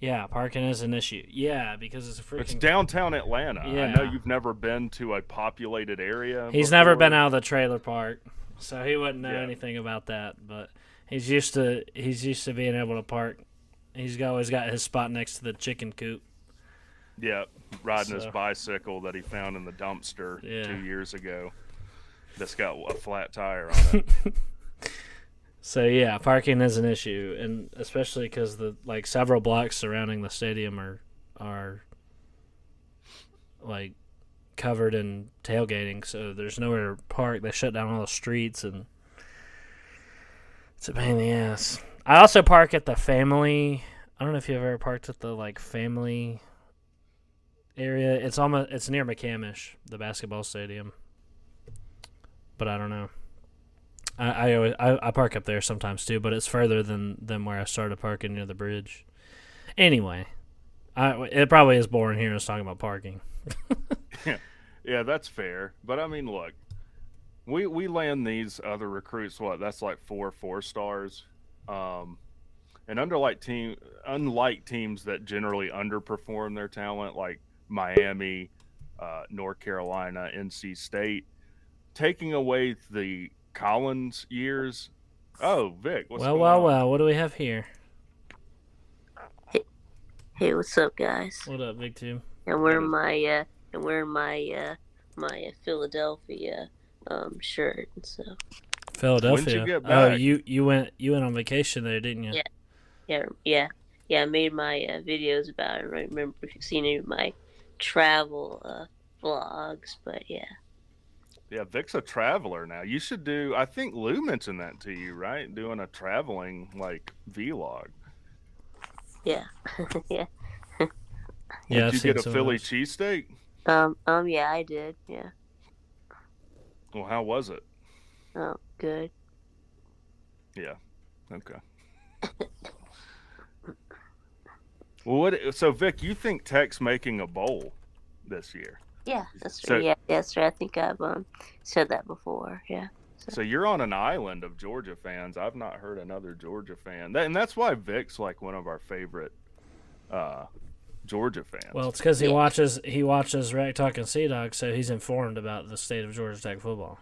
Yeah, parking is an issue. Yeah, because it's a freaking. It's downtown Atlanta. Yeah. I know you've never been to a populated area. He's never been out of the trailer park, so he wouldn't know Yeah. anything about that. But he's used to he's used to being able to park. He's always got his spot next to the chicken coop. Yeah, riding his bicycle that he found in the dumpster Yeah. two years ago. That's got a flat tire on it. So yeah, parking is an issue, and especially because the like several blocks surrounding the stadium are are like covered in tailgating, so there's nowhere to park. They shut down all the streets, and it's a pain in the ass. I also park at the family. I don't know if you've ever parked at the like family area. It's almost it's near McCamish, the basketball stadium. But I don't know. I I, always, I I park up there sometimes too, but it's further than than where I started parking near the bridge. Anyway, I it probably is boring here us talking about parking. yeah, that's fair. But I mean, look, we we land these other recruits. What? That's like four four stars. Um, and under like team, unlike teams that generally underperform their talent, like Miami, uh, North Carolina, NC State, taking away the Collins years. Oh, Vic, what's well, going well, on? well. What do we have here? Hey, hey, what's up, guys? What up, Big Two? I'm wearing my uh, I'm my uh, my uh, Philadelphia um shirt and stuff. Philadelphia. get Oh, you you went you went on vacation there, didn't you? Yeah. Yeah, yeah, yeah. I made my uh, videos about it. I remember if you've seen any of my travel uh, vlogs, but yeah. Yeah, Vic's a traveler now. You should do. I think Lou mentioned that to you, right? Doing a traveling like vlog. Yeah, yeah. Yeah, I've Did you get a Philly cheesesteak? Um, um, yeah, I did. Yeah. Well, how was it? Oh, good. Yeah. Okay. well, what? So, Vic, you think Tech's making a bowl this year? Yeah, that's So- right. Yeah, that's right. I think I've um said that before. Yeah. So you're on an island of Georgia fans. I've not heard another Georgia fan, that, and that's why Vic's like one of our favorite uh, Georgia fans. Well, it's because he watches he watches Rec Talk and Sea Dog, so he's informed about the state of Georgia Tech football.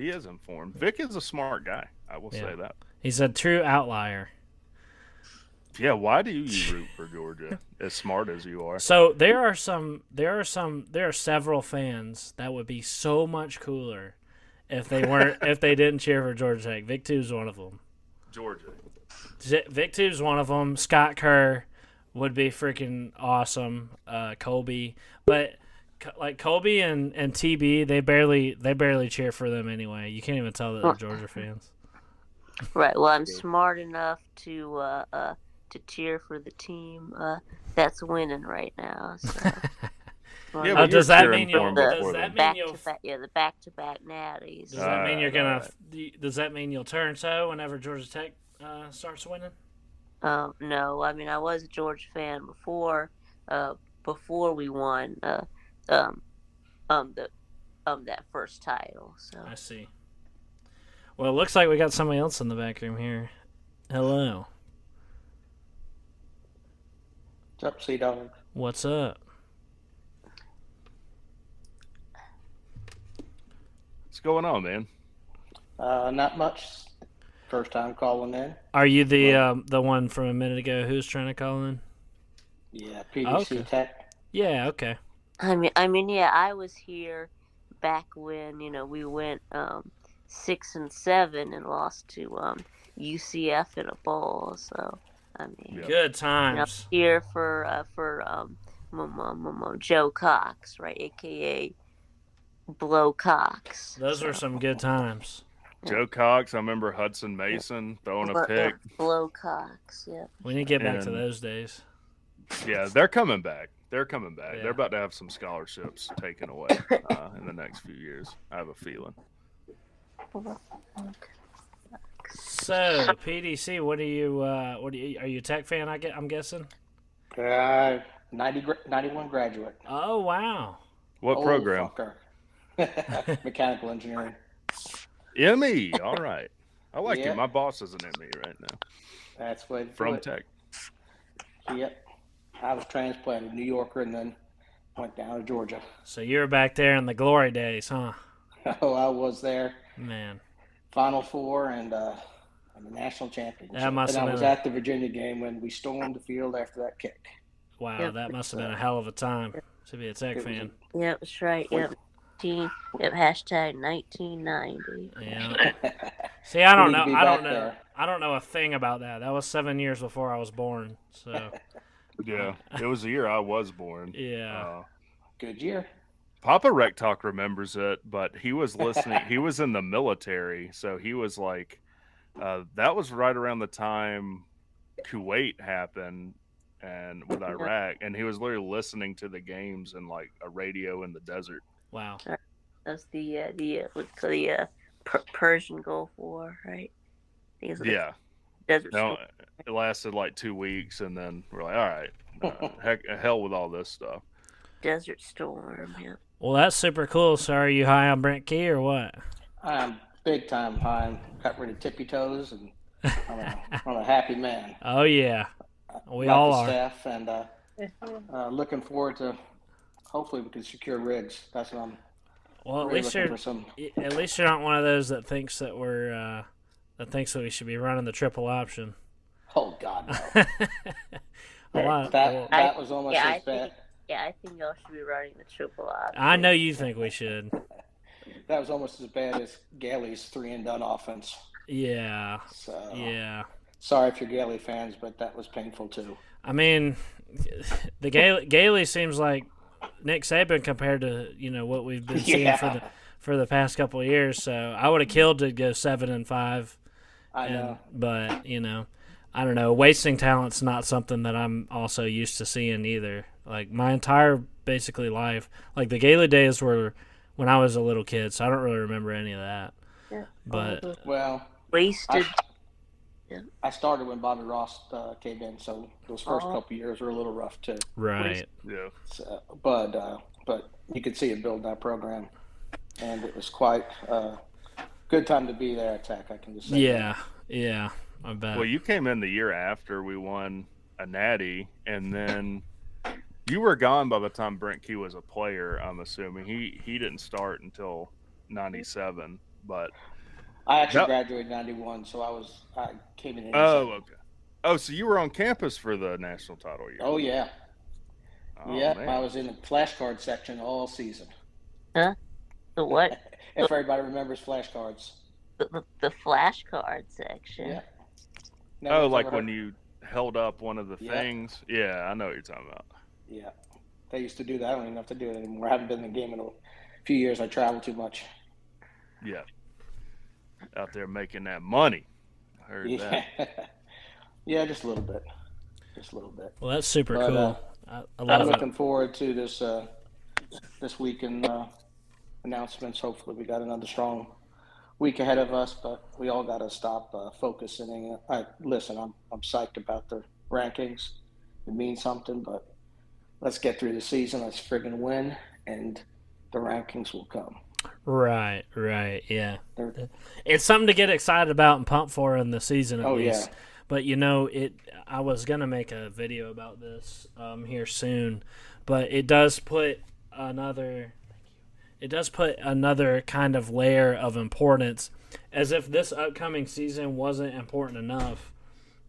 He is informed. Vic is a smart guy. I will Yeah. say that. He's a true outlier. Yeah, why do you root for Georgia? as smart as you are. So there are some, there are some, there are several fans that would be so much cooler if they weren't, if they didn't cheer for Georgia Tech. Vic Tube's one of them. Georgia. Vic Tube's one of them. Scott Kerr would be freaking awesome. Uh, Kobe, but like Colby and, and TB, they barely they barely cheer for them anyway. You can't even tell that they're Georgia fans. Right. Well, I'm smart enough to uh, uh to cheer for the team uh that's winning right now. So. Yeah, Uh, but does that mean you'll? them Does before that then. mean back you'll? to back, yeah, the back to back natties. Does that mean you're gonna? Alright, Does that mean you'll turn toe whenever Georgia Tech uh, starts winning? Um, no, I mean I was a Georgia fan before, uh, before we won, uh, um, um, the, um, that first title. So I see. Well, it looks like we got somebody else in the back room here. Hello. What's up, Sea Dog? What's up? What's going on, man? Uh, not much. First time calling in. Are you the um, the one from a minute ago who's trying to call in? Yeah, PDC Okay. Tech. Yeah. Okay. I mean, I mean, yeah, I was here back when you know we went um, six and seven and lost to um, UCF in a bowl. So I mean, Good you know, times. here for uh, for um, Joe Cox, right, aka Blow Cox. Those were some good times. Joe Cox. I remember Hutson Mason throwing a pick. Blow Cox, yeah. We need to get back to those days. Yeah, they're coming back. They're coming back. Yeah. They're about to have some scholarships taken away uh, in the next few years. I have a feeling. So PDC, what are you? Uh, what are you? Are you a Tech fan? I get. I'm guessing. Uh, 90, 91 graduate. Oh wow. What Old program? Mechanical engineering. ME. All right. I like Yeah. it. My boss is an ME right now That's what from what- Tech. Yep. I was transplanted New Yorker and then went down to Georgia. So you were back there in the glory days, huh? Oh, I was there. Man. Final Four and uh, and the national championship. That must and I have was a- at the Virginia game when we stormed the field after that kick. Wow, Yep. that must have been a hell of a time to be a Tech It was fan. Yep, that's right. Yep. 19, yep, hashtag 1990. Yeah. See, I don't know. I don't know. there. I don't know a thing about that. That was seven years before I was born. So Yeah, it was the year I was born. yeah. Uh, Good year. Papa Rec Talk remembers it, but he was listening. he was in the military, so he was like, uh, that was right around the time Kuwait happened and with Iraq, and he was literally listening to the games in like a radio in the desert. Wow. That's the uh, the uh, the uh, per- Persian Gulf War, right? I the Yeah, Desert no, Storm. it lasted like two weeks, and then we're like, all right, uh, heck, hell with all this stuff. Desert Storm. Yeah. Well, that's super cool. So are you high on Brent Key or what? I'm big time high. Got rid of tippy toes and I'm a, I'm a happy man. Oh yeah. We Like all the are. Staff and uh, uh, looking forward to. Hopefully, we can secure rigs. That's what I'm. Well, at really least you're some. at least you're not one of those that thinks that we're uh, that thinks that we should be running the triple option. Oh God, no. A lot- that that was almost yeah, as I bad. think, yeah, I think y'all should be running the triple option. I know you think we should. That was almost as bad as Gailey's three and done offense. Yeah. So Yeah. sorry if you're Gailey fans, but that was painful too. I mean, the Gailey, Gailey seems like Nick Saban compared to you know what we've been seeing for the for the past couple of years. So I would have killed to go seven and five. I and- know. but you know, I don't know, wasting talent's not something that I'm also used to seeing either. Like my entire basically life, like the Gailey days were when I was a little kid, so I don't really remember any of that. Yeah. But Well, wasted. I, I started when Bobby Ross uh, came in, so those first Oh. couple years were a little rough too. right, Yeah. So, but uh, but you could see it build that program, and it was quite a good time to be there at Tech. I can just say. that. yeah, yeah, I bet. Well, you came in the year after we won a natty, and then you were gone by the time Brent Key was a player. I'm assuming he he didn't start until '97, but I actually Yep. graduated '91, so I was I came in. in oh, okay. Oh, so you were on campus for the national title year? Oh yeah, Oh, yeah. I was in the flashcard section all season. Huh? The what? If everybody remembers flashcards. The, the, the flashcard section. Yeah. Never Oh, like when you held up one of the Yeah. things. Yeah, I know what you're talking about. Yeah, they used to do that. I don't even have to do it anymore. I haven't been in the game in a few years. I travel too much. Yeah, out there making that money. I heard Yeah, that. yeah, just a little bit, just a little bit. well, that's super But, cool. uh, I, I I'm love it. looking forward to this uh, this week in uh, announcements. Hopefully, we got another strong week ahead of us. But we all got to stop uh, focusing. I listen. I'm I'm psyched about the rankings. It means something, but let's get through the season. Let's friggin' win, and the rankings will come. Right, right, yeah. They're- It's something to get excited about and pumped for in the season at Oh, least. yeah. But you know, it. I was gonna make a video about this um, here soon, but it does put another. It does put another kind of layer of importance, as if this upcoming season wasn't important enough.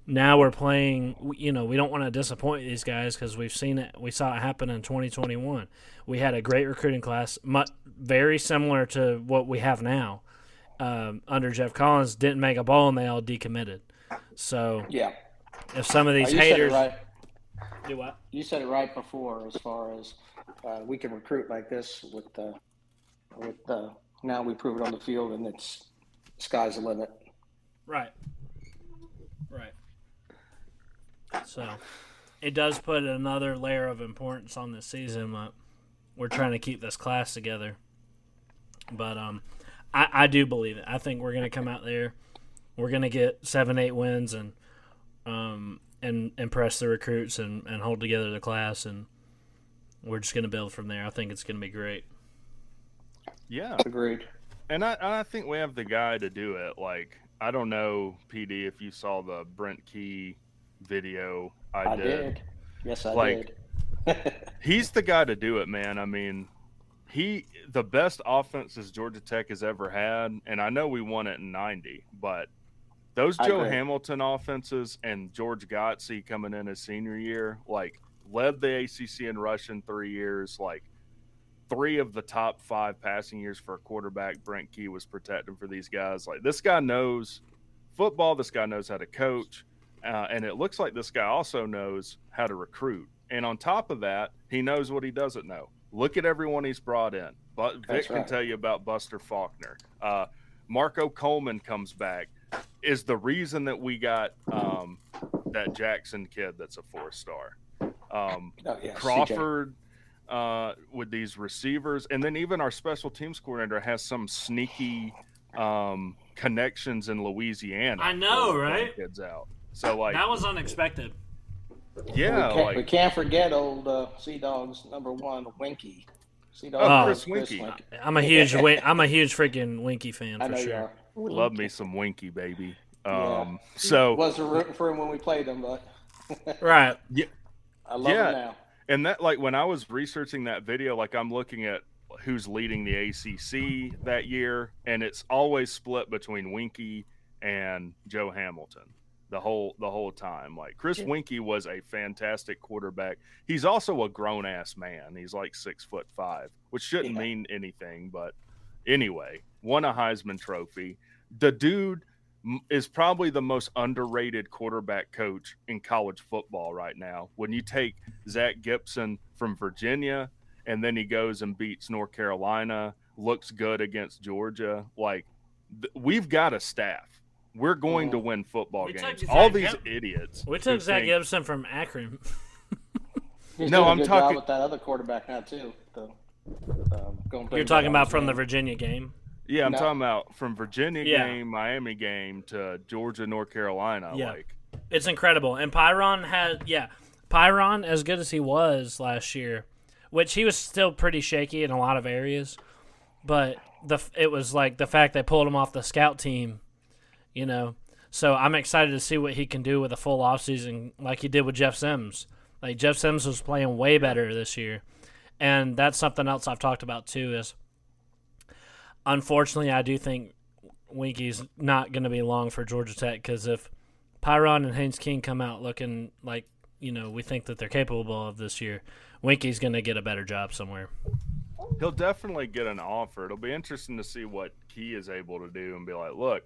Now we're playing. You know, we don't want to disappoint these guys because we've seen it. We saw it happen in 2021. We had a great recruiting class, mu- very similar to what we have now um, under Geoff Collins didn't make a ball and they all decommitted. So Yeah. if some of Uh, these you said it haters right. do what? You said it right before, as far as uh, we can recruit like this with uh, with uh, now we prove it on the field, and it's sky's the limit. Right. Right. So it does put another layer of importance on this season. But we're trying to keep this class together. But um, I, I do believe it. I think we're gonna come out there. We're gonna get seven, eight wins and um and impress the recruits and, and hold together the class and we're just gonna build from there. I think it's gonna be great. Yeah, Agreed. and I I think we have the guy to do it. Like I don't know, PD, if you saw the Brent Key video I, I did. Yes, I Like- did. He's the guy to do it, man. I mean, he the best offenses Georgia Tech has ever had, and I know we won it in '90, but those Joe. Hamilton offenses and George Godsey coming in his senior year, like led the ACC in rushing three years, like three of the top five passing years for a quarterback. Brent Key was protecting for these guys. Like this guy knows football. This guy knows how to coach, uh, and it looks like this guy also knows how to recruit. And on top of that, he knows what he doesn't know. Look at everyone he's brought in. But Vic That's can right. tell you about Buster Faulkner. Uh, Marco Coleman comes back. Is the reason that we got um, that Jackson kid that's a four star. Um, Oh, yeah. Crawford uh, with these receivers, and then even our special teams coordinator has some sneaky um, connections in Louisiana. I know, right? Kids out. So like, That was unexpected. yeah, we, can't, like we can't forget old uh, Sea Dogs number one, Weinke. Sea Dogs, Oh, Chris Chris Weinke. I'm a huge Win- I'm a huge freaking Weinke fan I for know you sure. are. love me some Weinke baby. Yeah. Um, so Wasn't rooting for him when we played him, but Right. yeah, I love Yeah. him now. And that like when I was researching that video, like I'm looking at who's leading the ACC that year, and it's always split between Weinke and Joe Hamilton the whole the whole time. Like Chris Yeah. Weinke was a fantastic quarterback. He's also a grown ass man. He's like six foot five, which shouldn't Yeah. mean anything, but anyway, won a Heisman Trophy. The dude is probably the most underrated quarterback coach in college football right now. When you take Zach Gibson from Virginia and then he goes and beats North Carolina, looks good against Georgia, like th- we've got a staff. We're going to win football We took games. Zach All these Gib- idiots. We who took Zach think- Gibson from Akron. He's No, doing a I'm good talking- job with that other quarterback now too. The, um, going You're talking about from the Virginia game. Yeah, I'm No. talking about from Virginia Yeah. game, Miami game to Georgia, North Carolina. Yeah. Like, It's incredible. And Pyron had, yeah, Pyron, as good as he was last year, which he was still pretty shaky in a lot of areas, but the it was like the fact they pulled him off the scout team, you know. So I'm excited to see what he can do with a full offseason like he did with Jeff Sims. Like Jeff Sims was playing way better this year. And that's something else I've talked about too is unfortunately I do think Weinke's not going to be long for Georgia Tech because if Pyron and Haynes King come out looking like you know we think that they're capable of this year, Weinke's going to get a better job somewhere. he'll definitely get an offer. It'll be interesting to see what Key is able to do and be like, look,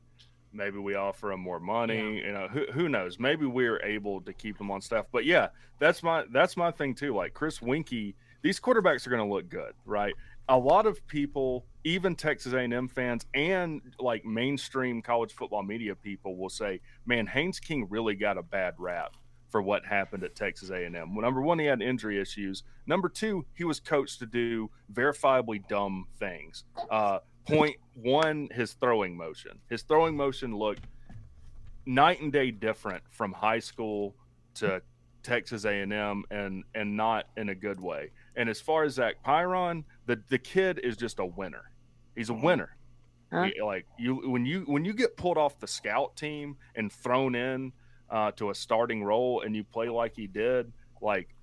maybe we offer him more money. You know, who, who knows? Maybe we're able to keep him on staff. But yeah, that's my that's my thing too. Like Chris Weinke, these quarterbacks are going to look good, right? A lot of people, even Texas A&M fans and like mainstream college football media people, will say, "Man, Haynes King really got a bad rap." for what happened at Texas A&M. Well, number one, he had injury issues. Number two, he was coached to do verifiably dumb things. Uh, point one, his throwing motion. His throwing motion looked night and day different from high school to Texas A&M, and and not in a good way. And as far as Zach Pyron, the the kid is just a winner. He's a winner. Huh? He- like you when you when you get pulled off the scout team and thrown in uh, to a starting role and you play like he did, like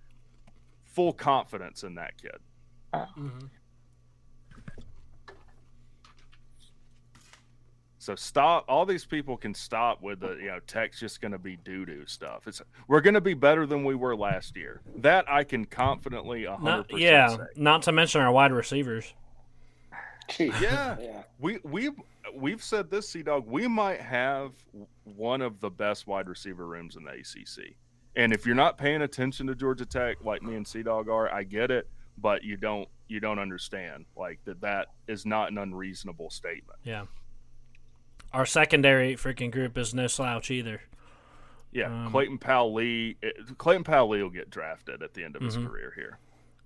full confidence in that kid. So stop. All these people can stop with the you know tech's just going to be doo doo stuff. It's we're going to be better than we were last year. That I can confidently a hundred percent yeah, say. not to mention our wide receivers. Yeah. yeah. We we we've said this, Sea Dog. We might have one of the best wide receiver rooms in the ACC. And if you're not paying attention to Georgia Tech like me and Sea Dog are, I get it, but you don't you don't understand like that. That is not an unreasonable statement. Yeah. Our secondary freaking group is no slouch either. Yeah, Um, Clayton Powell Lee. Clayton Powell Lee will get drafted at the end of his Mhm. career here.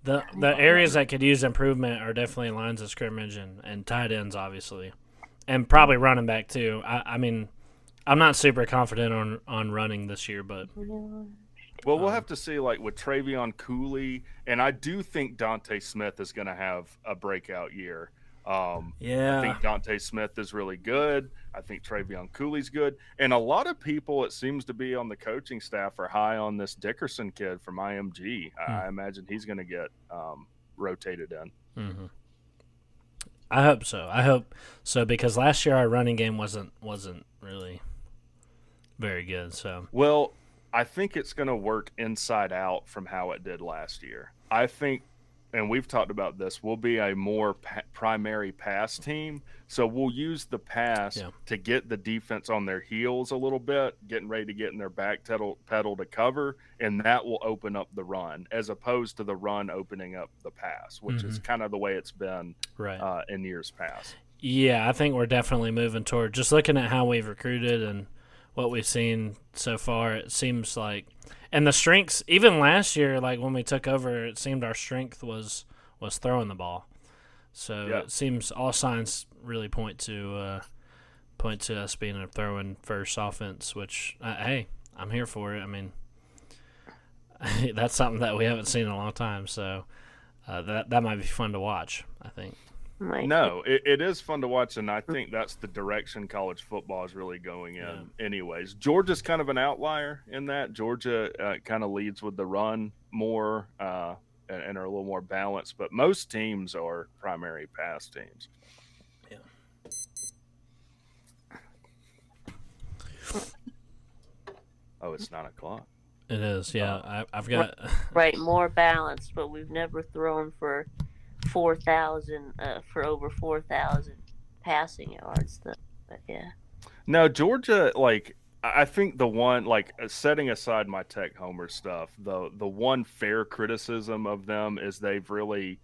The the areas that could use improvement are definitely lines of scrimmage and, and tight ends, obviously, and probably running back too. I, I mean, I'm not super confident on on running this year, but Well, Um, we'll have to see, like with Trevion Cooley, and I do think Dontae Smith is going to have a breakout year. Um, I think Dontae Smith is really good. I think Trevion Cooley's good, and a lot of people, it seems to be on the coaching staff, are high on this Dickerson kid from IMG. I- Hmm. I imagine he's going to get um, rotated in. hmm I hope so. I hope so because last year our running game wasn't wasn't really very good. So Well, I think it's going to work inside out from how it did last year. I think, and we've talked about this, we'll be a more pa- primary pass team. So we'll use the pass Yeah. to get the defense on their heels a little bit, getting ready to get in their back pedal, pedal to cover, and that will open up the run as opposed to the run opening up the pass, which is kind of the way it's been Right. uh, in years past. Yeah, I think we're definitely moving toward just looking at how we've recruited and what we've seen so far. It seems like, and the strengths even last year, like when we took over, it seemed our strength was was throwing the ball. So Yeah. it seems all signs really point to uh, point to us being a throwing first offense. Which uh, hey, I'm here for it. I mean, that's something that we haven't seen in a long time. So uh, that that might be fun to watch. I think. Might No, it, it is fun to watch, and I think that's the direction college football is really going in. Anyways, Georgia's kind of an outlier in that. Georgia uh, kind of leads with the run more uh, and, and are a little more balanced, but most teams are primary pass teams. Yeah. Oh, it's nine o'clock. It is, yeah. I, I've got. right more balanced, but we've never thrown for four thousand uh, for over four thousand passing yards. Though, but yeah, No, Georgia, like I I think the one like uh, setting aside my tech homer stuff, the the one fair criticism of them is they've really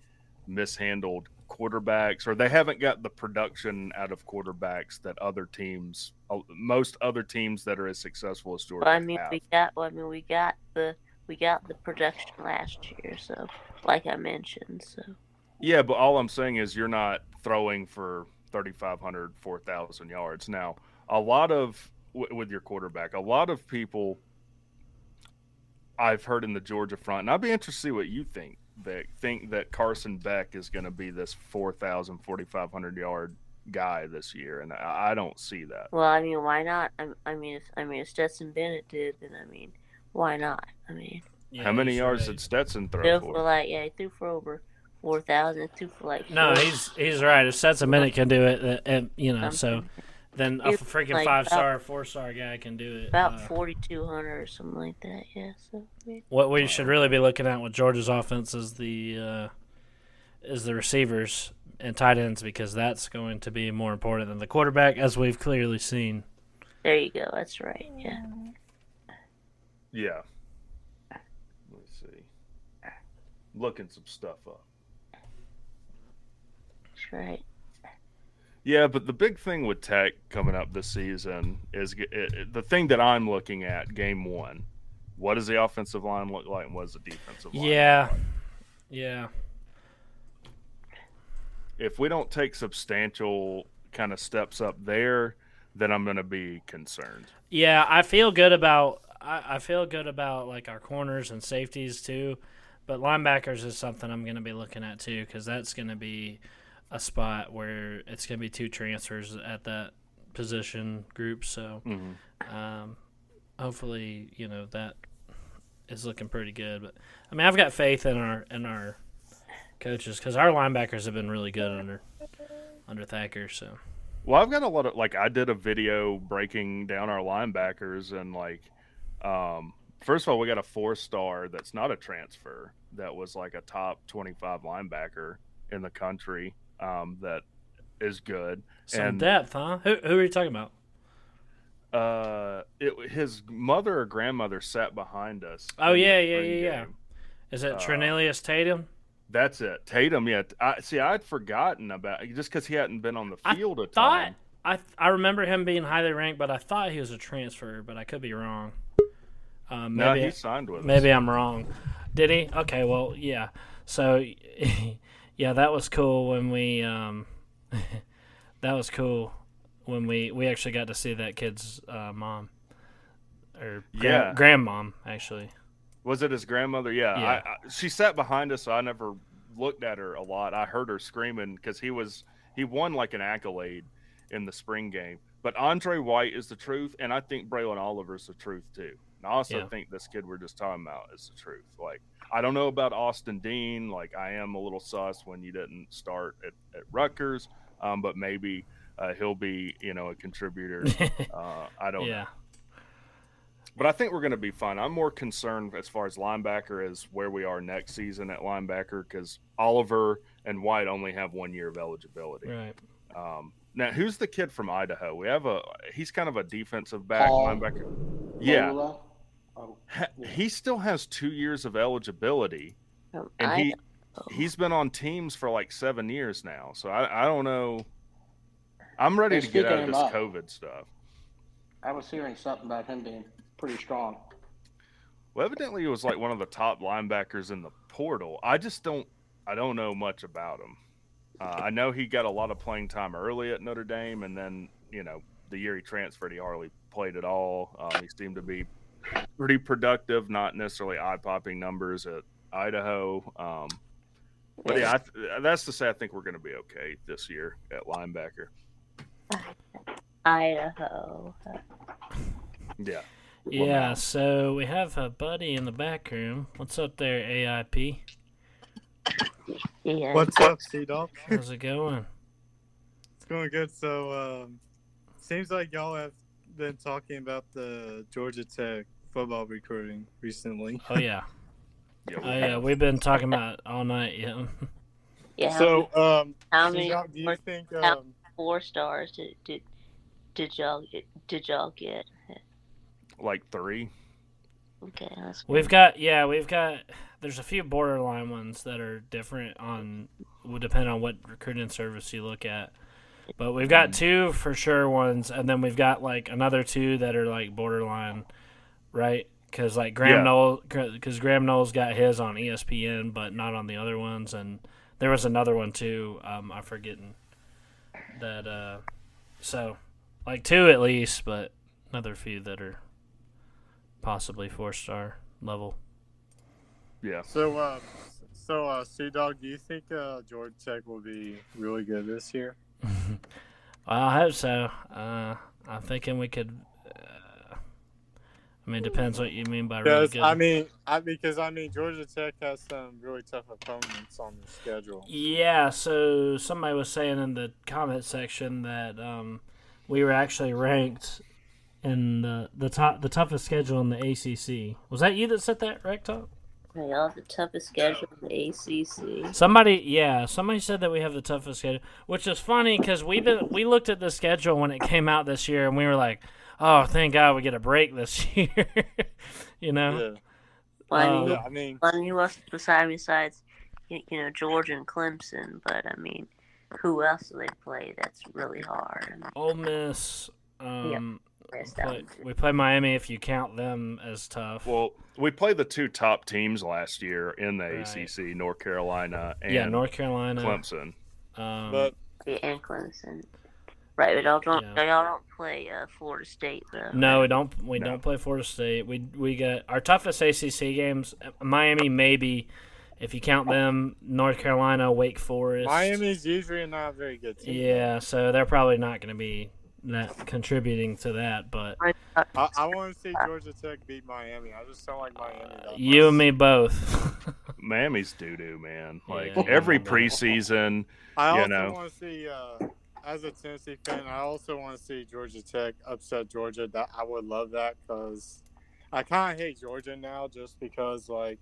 mishandled quarterbacks, or they haven't got the production out of quarterbacks that other teams, uh, most other teams that are as successful as Georgia Well, I mean, have. we got. Well, I mean, we got the we got the production last year. So, like I mentioned, so Yeah, but all I'm saying is you're not throwing for 3,500, 4,000 yards. Now, a lot of, w- with your quarterback, a lot of people I've heard in the Georgia front, and I'd be interested to see what you think, Vic, think that Carson Beck is going to be this 4,000, 4,500 yard guy this year. And I, I don't see that. well, I mean, why not? I, I mean, if I mean, if Stetson Bennett did, then I mean, why not? I mean, Yeah, How many yards did Stetson throw for? for like yeah, he threw for over four thousand. Threw for like No, four- he's he's right. If Sets a minute can do it, uh, and you know, so then a it's freaking like five star, about- four star guy can do it. about Uh, forty two hundred or something like that. Yeah, so I mean, What we should really be looking at with Georgia's offense is the uh, is the receivers and tight ends because that's going to be more important than the quarterback, as we've clearly seen. there you go. That's right. Yeah. Yeah. Let's see. Looking some stuff up. That's right. Yeah, but the big thing with Tech coming up this season is it, it- the thing that I'm looking at. Game one, what does the offensive line look like, and what does the defensive line? Yeah, look like? yeah, If we don't take substantial kind of steps up there, then I'm going to be concerned. yeah. I feel good about I, I feel good about like our corners and safeties too, but linebackers is something I'm going to be looking at too because that's going to be a spot where it's going to be two transfers at that position group. So. Mhm. Um, hopefully, you know that is looking pretty good. But I mean, I've got faith in our in our coaches because our linebackers have been really good under under Thacker. So Well, I've got a lot of like I did a video breaking down our linebackers and like um first of all we got a four star that's not a transfer that was like a top 25 linebacker in the country um that is good some and depth, huh? Who who are you talking about? uh it his mother or grandmother sat behind us Oh the yeah, yeah, spring yeah, yeah. Is it Uh, Trenilyas Tatum? that's it Tatum yeah I see I'd forgotten about just cuz he hadn't been on the field a Thought ton I I remember him being highly ranked, but I thought he was a transfer, but I could be wrong. Um, no maybe he signed with us. Maybe I'm wrong. Did he? Okay, well, yeah. So, yeah, that was cool when we um, that was cool when we we actually got to see that kid's uh, mom or Yeah. gran- grandmom actually. Was it his grandmother? Yeah. Yeah. I, I, she sat behind us, so I never looked at her a lot. I heard her screaming because he was he won like an accolade in the spring game. But Andre White is the truth, and I think Braelen Oliver is the truth too. And I also Yeah. think this kid we're just talking about is the truth. Like I don't know about Austin Dean. Like I am a little sus when you didn't start at, at Rutgers, um, but maybe uh, he'll be you know a contributor. uh, I don't know. yeah. But I think we're going to be fine. I'm more concerned as far as linebacker as where we are next season at linebacker because Oliver and White only have one year of eligibility. Right. Um, now, who's the kid from Idaho? We have a he's kind of a defensive back Paul linebacker. Yeah, Moala. Oh, Ha- he still has two years of eligibility, Um, and I he he's been on teams for like seven years now. So I, I don't know. I'm ready They're to get out of this up. COVID stuff. I was hearing something about him being pretty strong. Well, evidently, he was like one of the top linebackers in the portal. I just don't, I don't know much about him. Uh, I know he got a lot of playing time early at Notre Dame, and then you know the year he transferred, he hardly played at all. Um, he seemed to be pretty productive, not necessarily eye-popping numbers at Idaho. Um, but yeah, I th- that's to say, I think we're going to be okay this year at linebacker. Idaho. Yeah. Yeah, so we have a buddy in the back room. What's up there, AIP? Yeah. What's up, Sea Dog? How's it going? It's going good. So, um, seems like y'all have been talking about the Georgia Tech football recruiting recently. Oh yeah. Yeah, Oh yeah, we've been talking about it all night. Yeah. Yeah. So, um, How many y'all- do you four- think? Um, four stars did did did y'all get? Did y'all get? Like three. Okay, that's We've got yeah, we've got. There's a few borderline ones that are different on will depend on what recruiting service you look at. But we've got two for sure ones, and then we've got like another two that are like borderline, right? Because like Graham Yeah. Knowles, because Graham Knowles got his on ESPN, but not on the other ones, and there was another one too. Um, I'm forgetting that. Uh, so like two at least, but another few that are possibly four star level. Yeah. So, uh, so uh, Sea Dog, do you think uh, Georgia Tech will be really good this year? I hope so. Uh, I'm thinking we could. Uh, I mean, depends what you mean by really good. I mean, I because I mean Georgia Tech has some really tough opponents on the schedule. yeah. So somebody was saying in the comment section that um, we were actually ranked in the the top the toughest schedule in the ACC. Was that you that said that, Rec Talk? They have the toughest schedule in the ACC. Somebody, yeah, somebody said that we have the toughest schedule, which is funny because we been we looked at the schedule when it came out this year, and we were like, "Oh, thank God we get a break this year," you know. Well, I mean, Um, Yeah, I mean, well, I mean, who else beside besides you you know Georgia and Clemson? But I mean, who else do they play that's really hard? Ole Miss. Um, Miss we that play, we play Miami if you count them as tough. Well, we played the two top teams last year in the Right. ACC, North Carolina and yeah, North Carolina, Clemson. Um, but Yeah, and Clemson. Right, but y'all don't Yeah. y'all don't play uh, Florida State though. no, we don't. We No. don't play Florida State. We we got our toughest ACC games. Miami, maybe, if you count them. North Carolina, Wake Forest. Miami's usually not a very good team. Yeah, so they're probably not going to be that contributing to that. But uh, I, I want to see Georgia Tech beat Miami. I just don't like Miami. That you and me both. Miami's doo doo, man. Like Yeah. every preseason, you know. I you also know. want to see, uh, as a Tennessee fan, I also want to see Georgia Tech upset Georgia. That I would love that because I kind of hate Georgia now just because like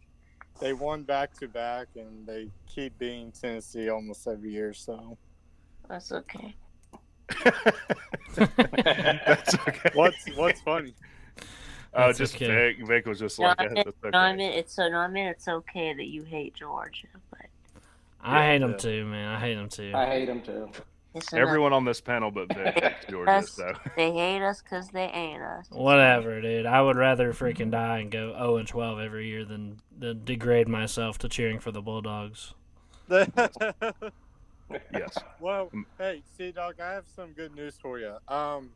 they won back to back and they keep beating Tennessee almost every year. So That's okay. That's okay. what's what's funny? Oh, That's just okay. Vic. Vic was just No, like, I "Yeah, mean, that's no, I mean it's so no, I mean it's okay that you hate Georgia, but I hate them Yeah. too, man. I hate them too. I hate him too. it's enough. Everyone on this panel but Vic Georgia, That's- so They hate us because they ain't us. Whatever, dude. I would rather freaking die and go 0 and 12 every year than, than degrade myself to cheering for the Bulldogs. yes. well, Mm. hey, Sea Dog, I have some good news for you. Um,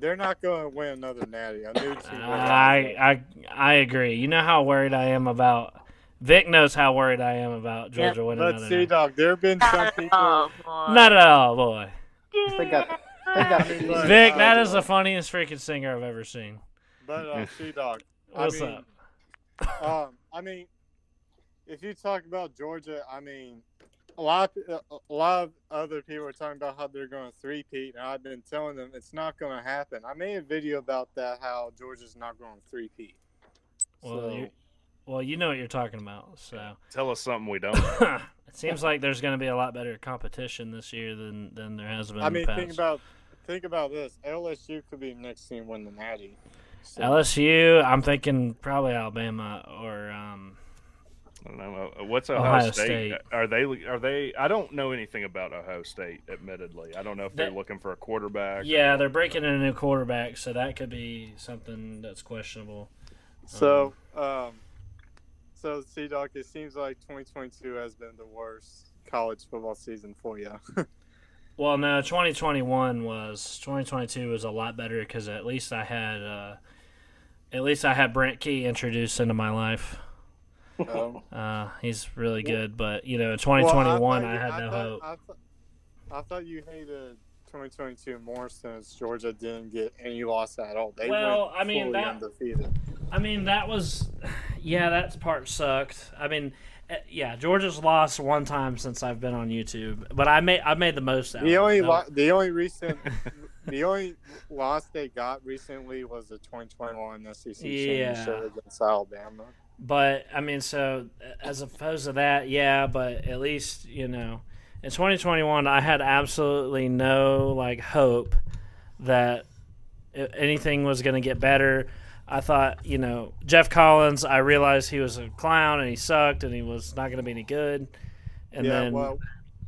they're not going to win another natty. A new team. will I I I agree. You know how worried I am about. Vic knows how worried I am about Georgia Yep. winning But another. Sea night. Dog, there have been some people. Oh. Not at all, boy. They got, they got mean, easy look, Vic, uh, that is the funniest freaking singer I've ever seen. But uh, Sea Dog, I What's mean, up? um, I mean, if you talk about Georgia, I mean, a lot, of, a lot of other people are talking about how they're going to three-peat, and I've been telling them it's not going to happen. I made a video about that, how Georgia's not going to three-peat. Well, So- you well, you know what you're talking about. So Tell us something we don't. it seems like there's going to be a lot better competition this year than than there has been. I in mean, the think about think about this. LSU could be the next team win the Natty. So, LSU. I'm thinking probably Alabama or um, I don't know. Uh, What's Ohio, Ohio State? State. Are they? Are they? I don't know anything about Ohio State. Admittedly, I don't know if they're looking for a quarterback. or- yeah, they're breaking in a new quarterback, so that could be something that's questionable. so, um, so Sea Doc, it seems like 2022 has been the worst college football season for you. Well, no, 2021 was 2022 was a lot better because at least I had uh, at least I had Brent Key introduced into my life. Um, Uh, he's really good, but you know, in well, 2021 thought I, you- had no thought, hope. I, thought, I thought you hated 2022 more since Georgia didn't get any loss at all. They Well, went I mean, that- undefeated. I mean, that was, yeah, that part sucked. I mean, eh, yeah, Georgia's lost one time since I've been on YouTube, but I made I made the most out. The only it. lo- the only recent the only loss they got recently was the 2021 SEC Yeah. championship against Alabama. But I mean, so as opposed to that, yeah. But at least you know, in 2021, I had absolutely no like hope that anything was going to get better. I thought, you know, Geoff Collins. I realized he was a clown and he sucked and he was not going to be any good. And yeah, then, well,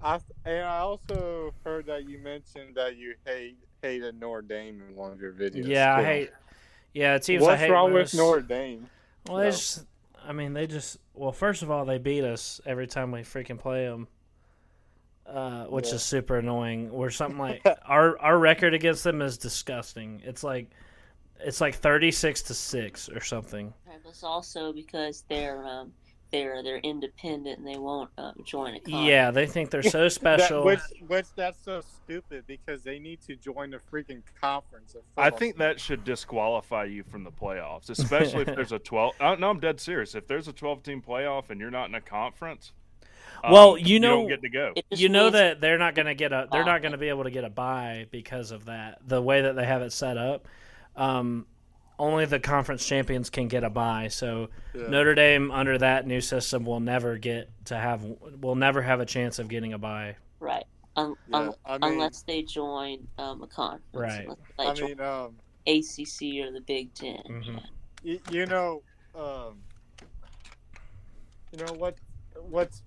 I and I also heard that you mentioned that you hate hated Notre Dame in one of your videos. yeah, I hate. Yeah, teams What's I hate wrong most. with Notre Dame? Well, No. just. I mean, they just. Well, first of all, they beat us every time we freaking play them. Uh, which Yeah. is super annoying. We're something like our our record against them is disgusting. It's like it's like thirty six to six or something. It was also because they're um, they're they're independent and they won't um, join a conference. Yeah, they think they're so special. That, which, which that's so stupid because they need to join the freaking conference. of I think that should disqualify you from the playoffs, especially if there's a 12. Uh, no, I'm dead serious. If there's a 12 team playoff and you're not in a conference, um, well, you know, don't get to go. You know that they're not going to get a they're not going to be able to get a buy because of that. The way that they have it set up, um, only the conference champions can get a buy. So Yeah. Notre Dame under that new system will never get to have will never have a chance of getting a buy. Right. Un- Yeah, un- I mean- unless they join um, a conference. Right. I mean, um, ACC or the Big 10 Mhm. you, you know, um, you know what, what's,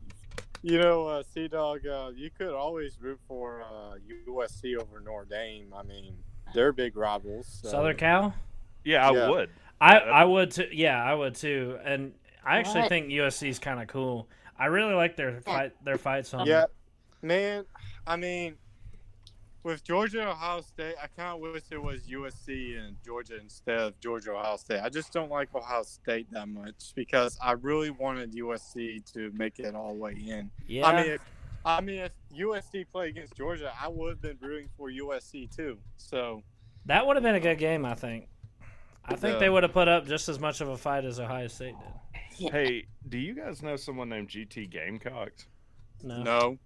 you know, uh, Sea Dog, uh, you could always root for uh, USC over Notre Dame. I mean, they're big rivals. so- Southern Cal. Yeah, I Yeah. would. I I would too. Yeah, I would too. And I actually What? think USC is kind of cool. I really like their fight their fight song. Yeah, man. I mean, with Georgia and Ohio State, I kind of wish it was USC and Georgia instead of Georgia Ohio State. I just don't like Ohio State that much because I really wanted USC to make it all the way in. Yeah. I mean, if, I mean, if USC played against Georgia, I would have been rooting for USC too. So That would have been a good game, I think. I think Yeah. they would have put up just as much of a fight as Ohio State did. Hey, do you guys know someone named GT Gamecocks? No. no,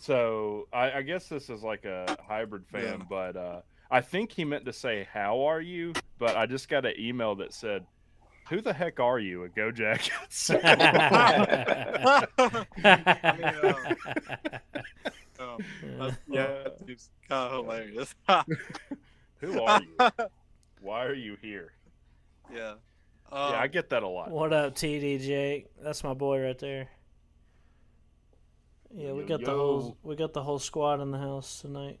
So I, I guess this is like a hybrid fan, Yeah. but uh, I think he meant to say "How are you?" But I just got an email that said, "Who the heck are you?" A Go Jackets. I mean, um, that's, yeah, it's kind of hilarious. Who are you? Why are you here? yeah. yeah, Um, I get that a lot. What up, TD Jake? That's my boy right there. Yeah, we Yo, got the whole we got the whole squad in the house tonight.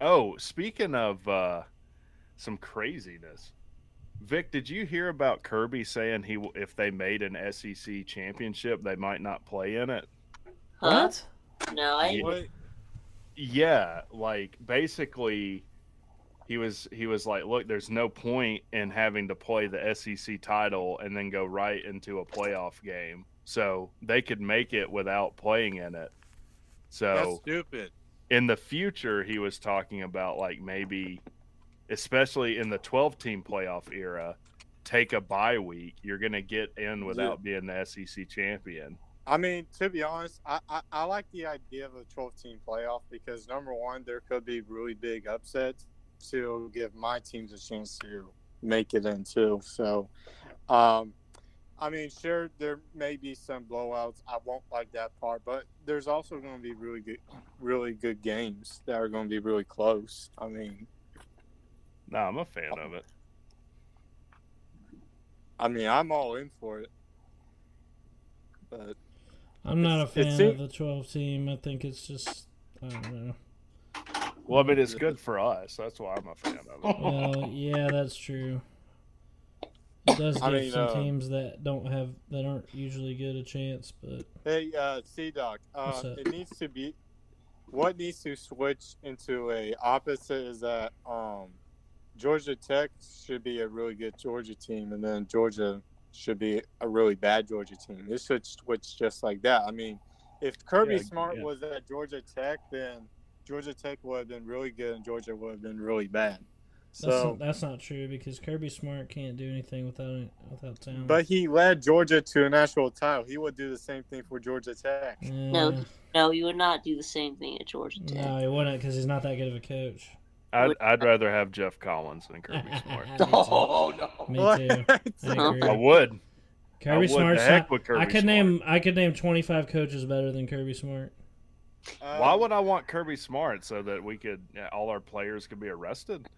Oh, speaking of uh, some craziness, Vic, did you hear about Kirby saying he if they made an SEC championship, they might not play in it? Huh? What? No, I Yeah. What? Yeah, like basically he was he was like, look, there's no point in having to play the SEC title and then go right into a playoff game. So they could make it without playing in it. That's So stupid. in the future he was talking about like maybe especially in the 12 team playoff era, take a bye week. You're going to get in without being the SEC champion. I mean, to be honest, I, I, I like the idea of a 12 team playoff because number one, there could be really big upsets to give my teams a chance to make it in too. So, um, I mean, sure, there may be some blowouts. I won't like that part, but there's also going to be really good, really good games that are going to be really close. I mean, No, I'm a fan of it. I mean, I'm all in for it. But I'm not a fan seem- of the 12 team. I think it's just I don't know. Well, I mean, it's good for us. That's why I'm a fan of it. Well, yeah, that's true. It does give I mean, some uh, teams that don't have that aren't usually good a chance, but Hey, uh, C Doc, uh, it needs to be. What needs to switch into a opposite is that um, Georgia Tech should be a really good Georgia team, and then Georgia should be a really bad Georgia team. It should switch just like that. I mean, if Kirby Yeah, Smart yeah. was at Georgia Tech, then Georgia Tech would have been really good, and Georgia would have been really bad. that's So, not, that's not true because Kirby Smart can't do anything without without talent. but he led Georgia to a national title. He would do the same thing for Georgia Tech. no, Yeah. no, you would not do the same thing at Georgia Tech. no, he wouldn't because he's not that good of a coach. I'd, I'd rather have Geoff Collins than Kirby Smart. Oh no. Me What? too. I. I would. Kirby I would. Smart's heck not- with Kirby I could Smart. name I could name 25 coaches better than Kirby Smart. Uh, Why would I want Kirby Smart so that we could all our players could be arrested?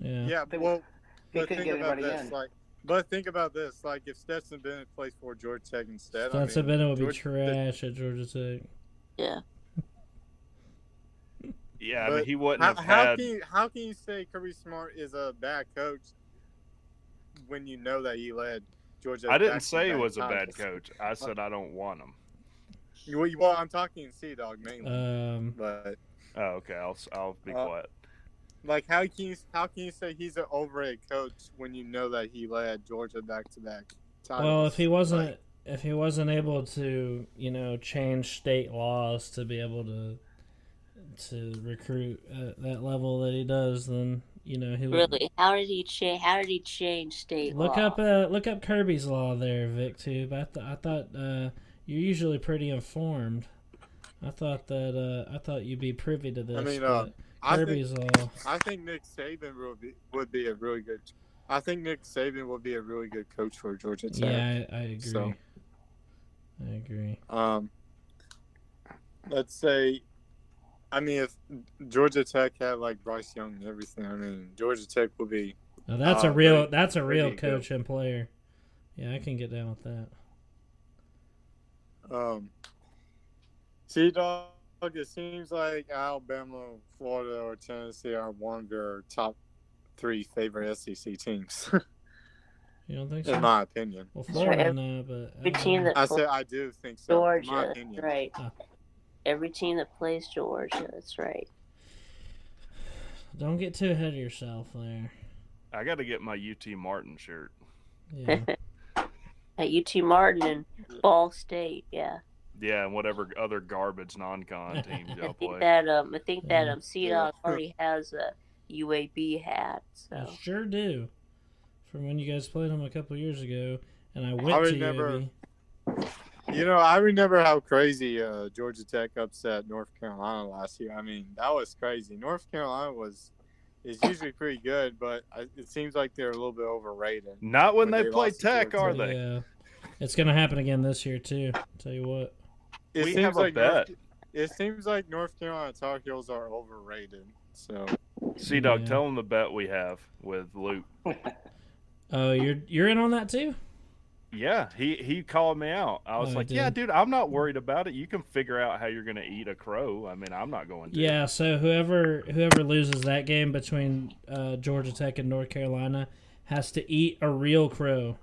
Yeah, They- well, he but couldn't think get about anybody this, in. like, but think about this, like if Stetson Bennett plays for Georgia Tech instead, Stetson I mean, Bennett would be Georgia- trash at Georgia Tech. Yeah. Yeah, I But mean, he wouldn't how, have how had. can you, how can you say Kirby Smart is a bad coach when you know that he led Georgia? I didn't say he was a bad coach. I said I don't want him. Well, well, I'm talking Sea Dog mainly, Um, but Oh, okay. I'll I'll be Uh, quiet. like how can you how can you say he's an overrated coach when you know that he led Georgia back to back titles? well, if he wasn't if he wasn't able to, you know, change state laws to be able to to recruit at that level that he does, then you know he would Really? How did he change? How did he change state look law? up uh, look up Kirby's law there, Vic. Tube. I th- I thought uh, you're usually pretty informed. I thought that uh, I thought you'd be privy to this. I mean, uh, but I Kirby's think, law. I think Nick Saban would be would be a really good. I think Nick Saban would be a really good coach for Georgia Tech. Yeah, I, I agree. So, I agree. um, let's say, I mean, if Georgia Tech had like Bryce Young and everything, I mean, Georgia Tech would be. Now that's uh, a real really- that's a real really good. coach and player. Yeah, I can get down with that. Um, Sea Dog, it seems like Alabama, Florida, or Tennessee are one of your top three favorite SEC teams, You don't think so? in my opinion. Well, Sure, Florida, every- no, but Every team that I said I do think so. in my Georgia, opinion. right? Oh. Every team that plays Georgia, that's right. don't get too ahead of yourself there. I got to get my UT Martin shirt. Yeah. At UT Martin and Ball State, yeah. Yeah, and whatever other garbage non-con teams I y'all think play. that um, I think that um, C Dog already has a UAB hat. So I sure do. From when you guys played them a couple years ago, and I went I to remember- UAB. You know, I remember how crazy uh, Georgia Tech upset North Carolina last year. I mean, that was crazy. North Carolina was is usually pretty good, but I, it seems like they're a little bit overrated. Not when, they, play Tech, Georgia. are they? Yeah, it's gonna happen again this year too. Tell you what. It We seems have a like North, bet. it seems like North Carolina Tar Heels are overrated. So Sea Dog, Yeah. tell them the bet we have with Luke. Oh, you're you're in on that too. Yeah, he he called me out. I was Oh, he like, "Yeah, dude, I'm not worried about it. You can figure out how you're gonna eat a crow. I mean, I'm not going to." Yeah, so whoever whoever loses that game between uh, Georgia Tech and North Carolina has to eat a real crow.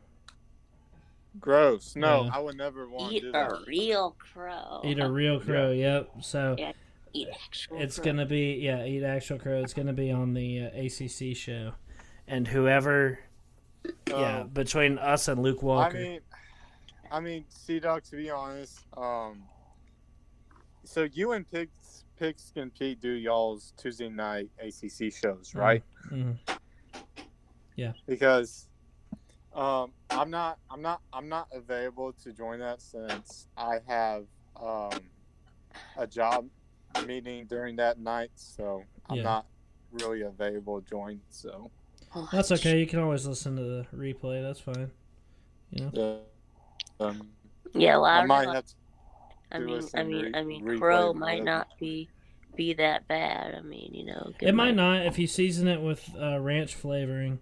gross. No, Yeah. I would never want to eat do a real crow. Eat a real crow. Yep. So Yeah, eat actual. it's crow. gonna be yeah, eat actual crow. It's gonna be on the uh, ACC show, and whoever yeah Um, between us and Luke Walker. I mean, I mean, Sea Dog. To be honest, um, so you and Pigs Pigs and Pete do y'all's Tuesday night ACC shows, right? Mhm. Because um, I'm not, I'm not, I'm not available to join that since I have um, a job meeting during that night, so I'm Yeah. not really available to join. So That's okay. You can always listen to the replay. That's fine. You know. uh, um, Yeah, well, I, I might have to. I mean, I mean, re- I mean, Crow might not be be that bad. I mean, you know, It might not if you season it with uh, ranch flavoring.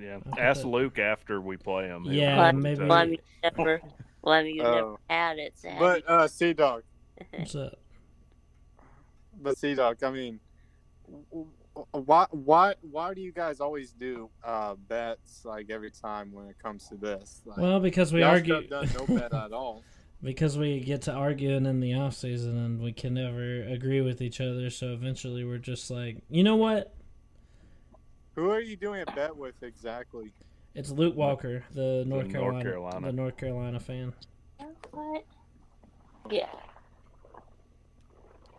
Yeah. Ask that- Luke after we play him. Yeah, be able to maybe- tell Well, I you. mean, never. Well, I mean, you never Oh. had it. So But uh, Sea Dog, What's up? but Sea Dog, I mean, w- w- why, why, why do you guys always do uh, bets like every time when it comes to this? Like, Well, because we argue. done no bet at all. because we get to arguing in the off season and we can never agree with each other so eventually we're just like you know what Who are you doing a bet with exactly? it's luke walker the north, North carolina, Carolina. the north carolina fan What? Yeah.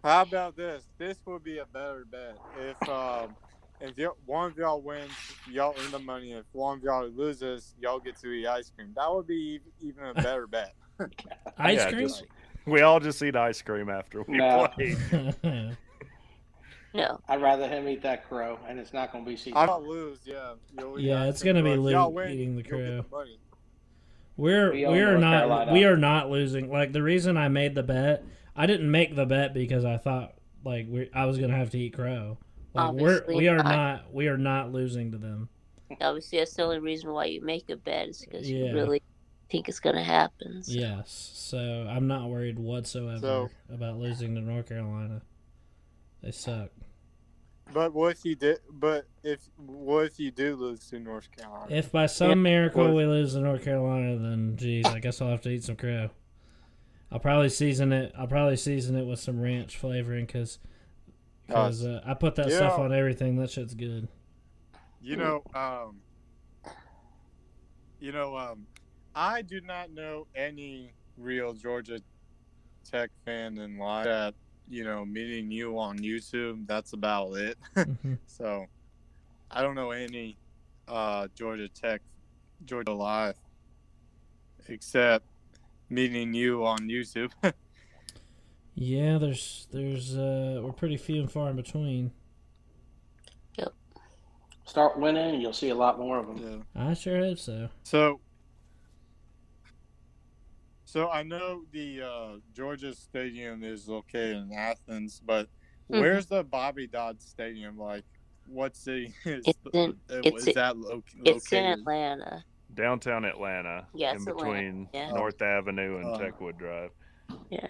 How about this? This would be a better bet if um, if y- one of y'all wins, y'all earn the money. If one of y'all loses, y'all get to eat ice cream. That would be ev- even a better bet. ice Yeah, cream just- we all just eat ice cream after we No. play. No. I'd rather him eat that crow, and it's not going to be sea. I don't lose, yeah. You'll Yeah, it's gonna be but Luke win, eating the crow. money. we're We we're North not Carolina. we are not losing like the reason i made the bet i didn't make the bet because i thought like we i was gonna have to eat crow Like we're Obviously we are not. not we are not losing to them. Obviously, that's the only reason why you make a bet is because Yeah. you really think it's gonna happen. so- Yes, so I'm not worried whatsoever So- about losing to North Carolina. They suck. But what if you did? But if what if you do lose to North Carolina? If by some miracle What- we lose to North Carolina, then geez, I guess I'll have to eat some crow. I'll probably season it. I'll probably season it with some ranch flavoring because uh, I put that stuff on everything. That shit's good. You know, um, you know, um, I do not know any real Georgia Tech fan in life that you know meeting you on YouTube. That's about it. Mhm. so, I don't know any uh, Georgia Tech, Georgia Live, except meeting you on YouTube. Yeah, there's there's uh we're pretty few and far in between. Yep. Start winning, and you'll see a lot more of them. yeah. I sure hope so. So, so I know the uh, Georgia Stadium is located in Athens, but Mhm. where's the Bobby Dodd Stadium? Like, what city is, It's the- in- uh, it's is in- that lo- It's in? Atlanta. Downtown Atlanta, Yeah, in it's Atlanta, between yeah. North Avenue and Uh, Techwood Drive. Yeah.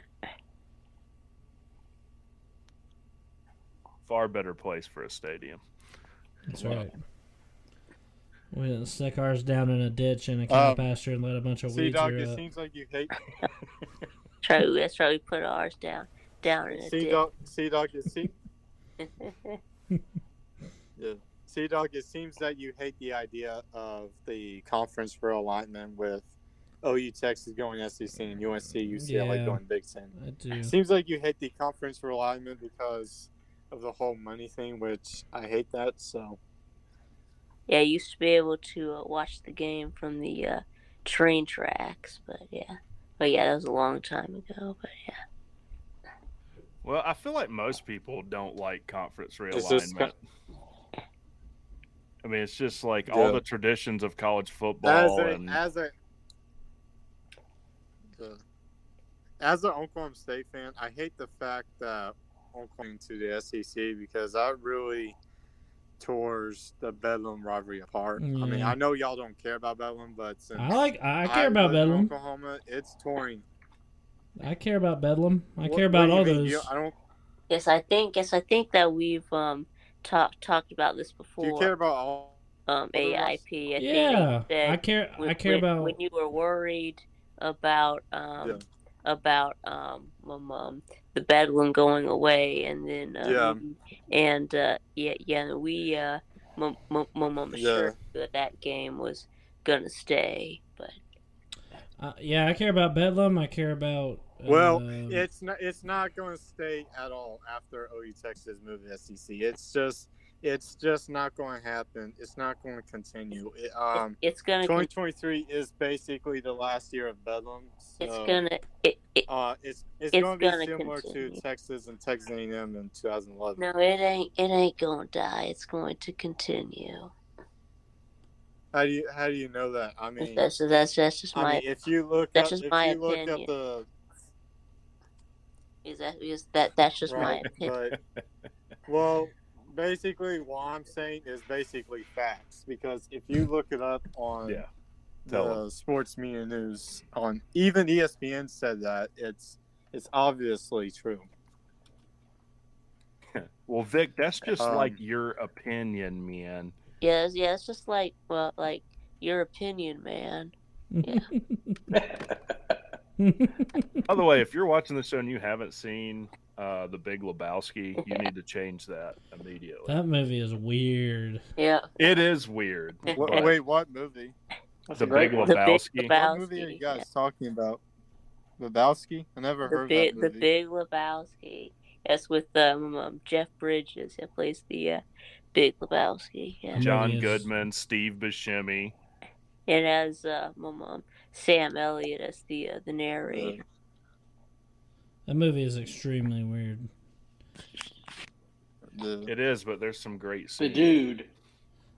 Far better place for a stadium. That's right. We didn't stick ours down in a ditch in a cow Um, pasture and let a bunch of See, weeds dog, grow it up. seems like you hate. Try that's why we put ours down down in a See, ditch. dog, see, dog, it seems. Yeah. See, dog, it seems that you hate the idea of the conference realignment with OU Texas going SEC and UNC UCLA Yeah. going Big Ten. I do. Seems like you hate the conference realignment because of the whole money thing, which I hate that. So yeah, I used to be able to uh, watch the game from the uh, train tracks, but yeah, but yeah, that was a long time ago. But yeah, Well, I feel like most people don't like conference It's just realignment. I mean, it's just like all the traditions of college as football a and as a the- as an Oklahoma State fan, I hate the fact that Oklahoma to the SEC because that really tours the Bedlam rivalry apart. I mean, I know y'all don't care about Bedlam, but since I like- I care about live in Bedlam. Oklahoma, it's touring. I care about Bedlam. I What- care about do all mean? those. You- I don't. yes, I think yes, I think that we've um talked talked about this before. Do you care about all? um? AIP? I Yeah, you said I care- I care when- about- when you were worried about um Yeah. about um, um, um the Bedlam going away, and then uh, Yeah. and uh, yeah, yeah, we uh, mom, mom, mom, mom Yeah. sure that that game was gonna stay, but Uh, yeah, I care about Bedlam. I care about. Well, um, it's not. It's not going to stay at all after OU Texas moved to SEC. It's just. It's just not going to happen. It's not going to continue. It, um, it's gonna con- 2023 is basically the last year of Bedlam. it's gonna it, it Uh, it's it's, it's going to be gonna similar continue. to Texas and Texas A&M in 2011. no, it ain't it ain't gonna die. It's going to continue. How do you how do you know that? I mean, That's that's that's just I my mean, if you look that's up, just if my you look opinion. up the is that is that that's just my opinion. but well, basically, what I'm saying is basically facts because if you look it up on Yeah, tell the 'em. sports media news on even ESPN said that it's it's obviously true. well, Vic, that's just Um, like your opinion, man. Yeah, it's- yeah, it's just like well, like your opinion, man. Yeah. By the way, if you're watching the show and you haven't seen uh, The Big Lebowski, you need to change that immediately. that movie is weird. Yeah. It is weird. What, wait, what movie? The Big one. The Big Lebowski. What movie are you guys talking about? Lebowski? I never The heard big, that the. Big Lebowski. That's with um, um Jeff Bridges He plays the uh, Big Lebowski. Yeah. John Goodman, Steve Buscemi. And as uh, um, Sam Elliott as the uh, the narrator. That movie is extremely weird. It is, but there's some great scenes. The dude.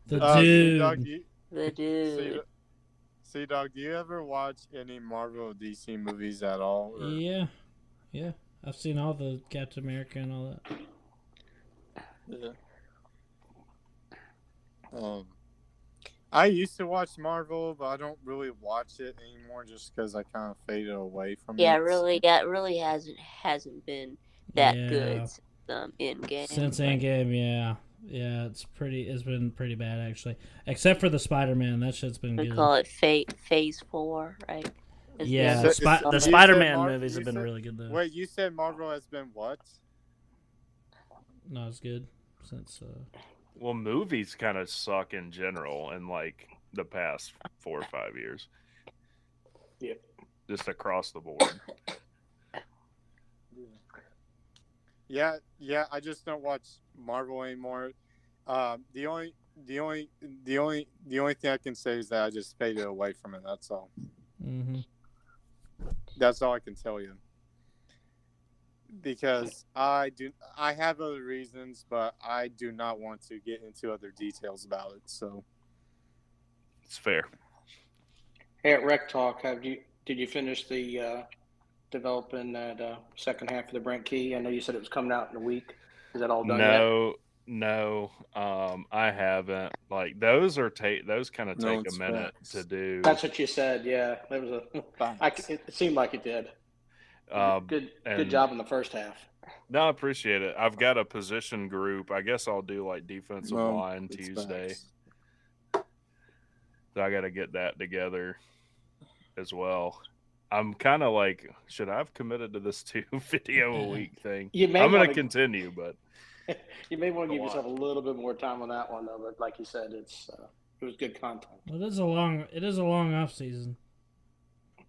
The Uh, dude. Dog, you, The dude. see, dog, do you ever watch any Marvel DC movies at all? or- Yeah, yeah. I've seen all the Captain America and all that. Yeah. Um, I used to watch Marvel, but I don't really watch it anymore just because I kind of faded away from Yeah, it. really, yeah, it really hasn't hasn't been that Yeah. good since, um, Endgame. Since but- Endgame, yeah, yeah, it's pretty. It's been pretty bad actually, except for the Spider Man. That shit's been We good. call it fa- Phase Four, right? Is Yeah, the, Spi- summer? the Spider Man Mar- movies have been said- really good though. Wait, you said Marvel has been what? Not as good since. Uh, Well, movies kind of suck in general in like the past four or five years. Yep. Just across the board. Yeah, yeah. I just don't watch Marvel anymore. Um, the only, the only, the only, the only thing I can say is that I just faded away from it. That's all. hmm That's all I can tell you. Because I do, I have other reasons, but I do not want to get into other details about it. So It's fair. Hey, at Rec Talk, have you did you finish the uh, developing that uh, second half of the Brent Key? I know you said it was coming out in a week. Is that all done yet? No, no, um, I haven't. Like those are take those kind of take it's a minute facts. to do. That's what you said. Yeah, there was a. I, c- it seemed like it did. Um, good, good and- job in the first half. No, I appreciate it. I've got a position group. I guess I'll do like defensive No, line Tuesday. facts. So I got to get that together as well. I'm kind of like, should I have committed to this two video a week thing? You may I'm going to continue, but You may want to A give yourself a little bit more time on that one, though. But like you said, it's uh, it was good content. Well, it is a long. It is a long off season.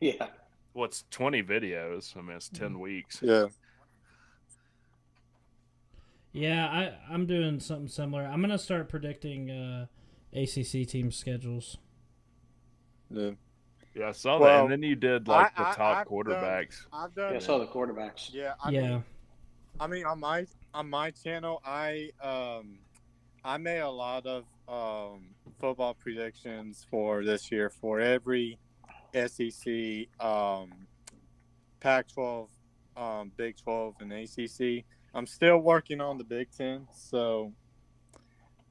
Yeah. What's 20 videos? I mean, it's 10 weeks. yeah, Yeah, I I'm doing something similar. I'm gonna start predicting uh, ACC team schedules. yeah. Yeah, I saw that. And then you did like I- the I- top I've done- quarterbacks. I've done. Yeah, I saw the quarterbacks. Yeah, I yeah, mean, I mean, on my on my channel, I um, I made a lot of um football predictions for this year for every SEC, um, Pac-12, um, Big 12, and ACC. I'm still working on the Big Ten, so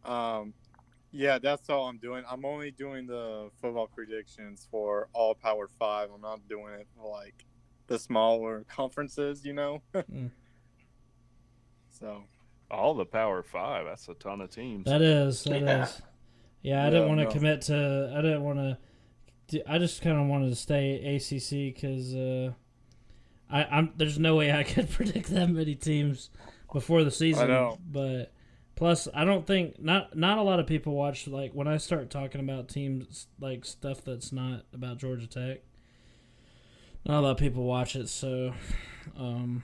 um, yeah, that's all I'm doing. I'm only doing the football predictions for all Power Five. I'm not doing it for like the smaller conferences, you know. Mm. So All the Power Five. That's a ton of teams. that is that is. Yeah. Yeah, I Yeah, didn't want to no. commit to. I didn't want to. I just kind of wanted to stay ACC because uh, I I'm there's no way I could predict that many teams before the season. know. But plus, I don't think not not a lot of people watch like when I start talking about teams like stuff that's not about Georgia Tech. Not a lot of people watch it, so um,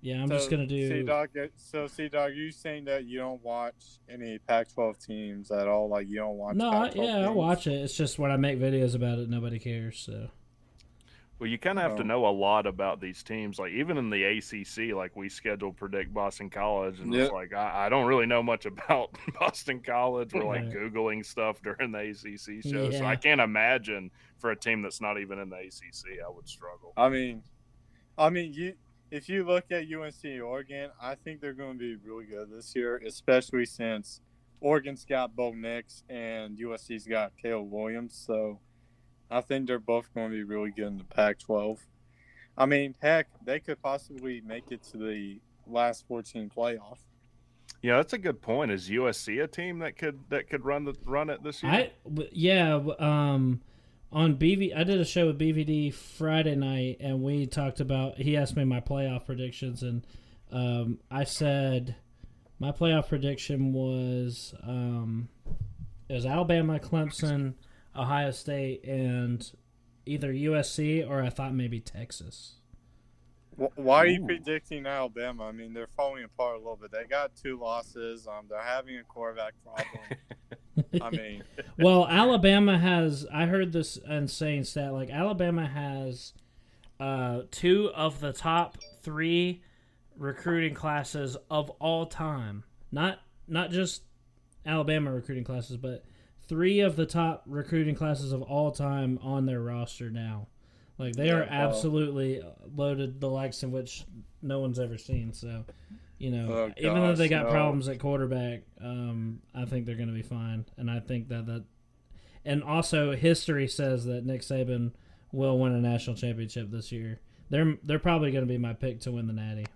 yeah, I'm just gonna do. C Dog. So C Dog, you saying that you don't watch any Pac-12 teams at all? Like you don't watch? no, I, Pac-12 yeah, I teams? watch it. It's just when I make videos about it, nobody cares. So Well, you kind of have to Oh. know a lot about these teams. Like even in the ACC, like we schedule predict Boston College, and it's like I, I don't really know much about Boston College. We're like Right. googling stuff during the ACC show, so I can't imagine for a team that's not even in the ACC, I would struggle. I mean, I mean, you if you look at UNC Oregon, I think they're going to be really good this year, especially since Oregon's got Bo Nix and USC's got Caleb Williams. So I think they're both going to be really good in the Pac-12. I mean, heck, they could possibly make it to the last 14 playoff. Yeah, that's a good point. Is USC a team that could that could run the run it this year? I w- yeah um on BV I did a show with BVD Friday night and we talked about he asked me my playoff predictions and um I said my playoff prediction was um it was Alabama, Clemson, Ohio State and either USC or I thought maybe Texas. Why are you Ooh. predicting Alabama? I mean, they're falling apart a little bit. They got two losses. Um, they're having a quarterback problem. I mean, well, Alabama has. I heard this insane stat. Like Alabama has uh, two of the top three recruiting classes of all time. Not not just Alabama recruiting classes, but three of the top recruiting classes of all time on their roster now. Like they are Yeah, well- absolutely loaded, the likes of which no one's ever seen. So You know, Oh, even though they got no. problems at quarterback, um, I think they're going to be fine. And I think that that, and also history says that Nick Saban will win a national championship this year. They're they're probably going to be my pick to win the Natty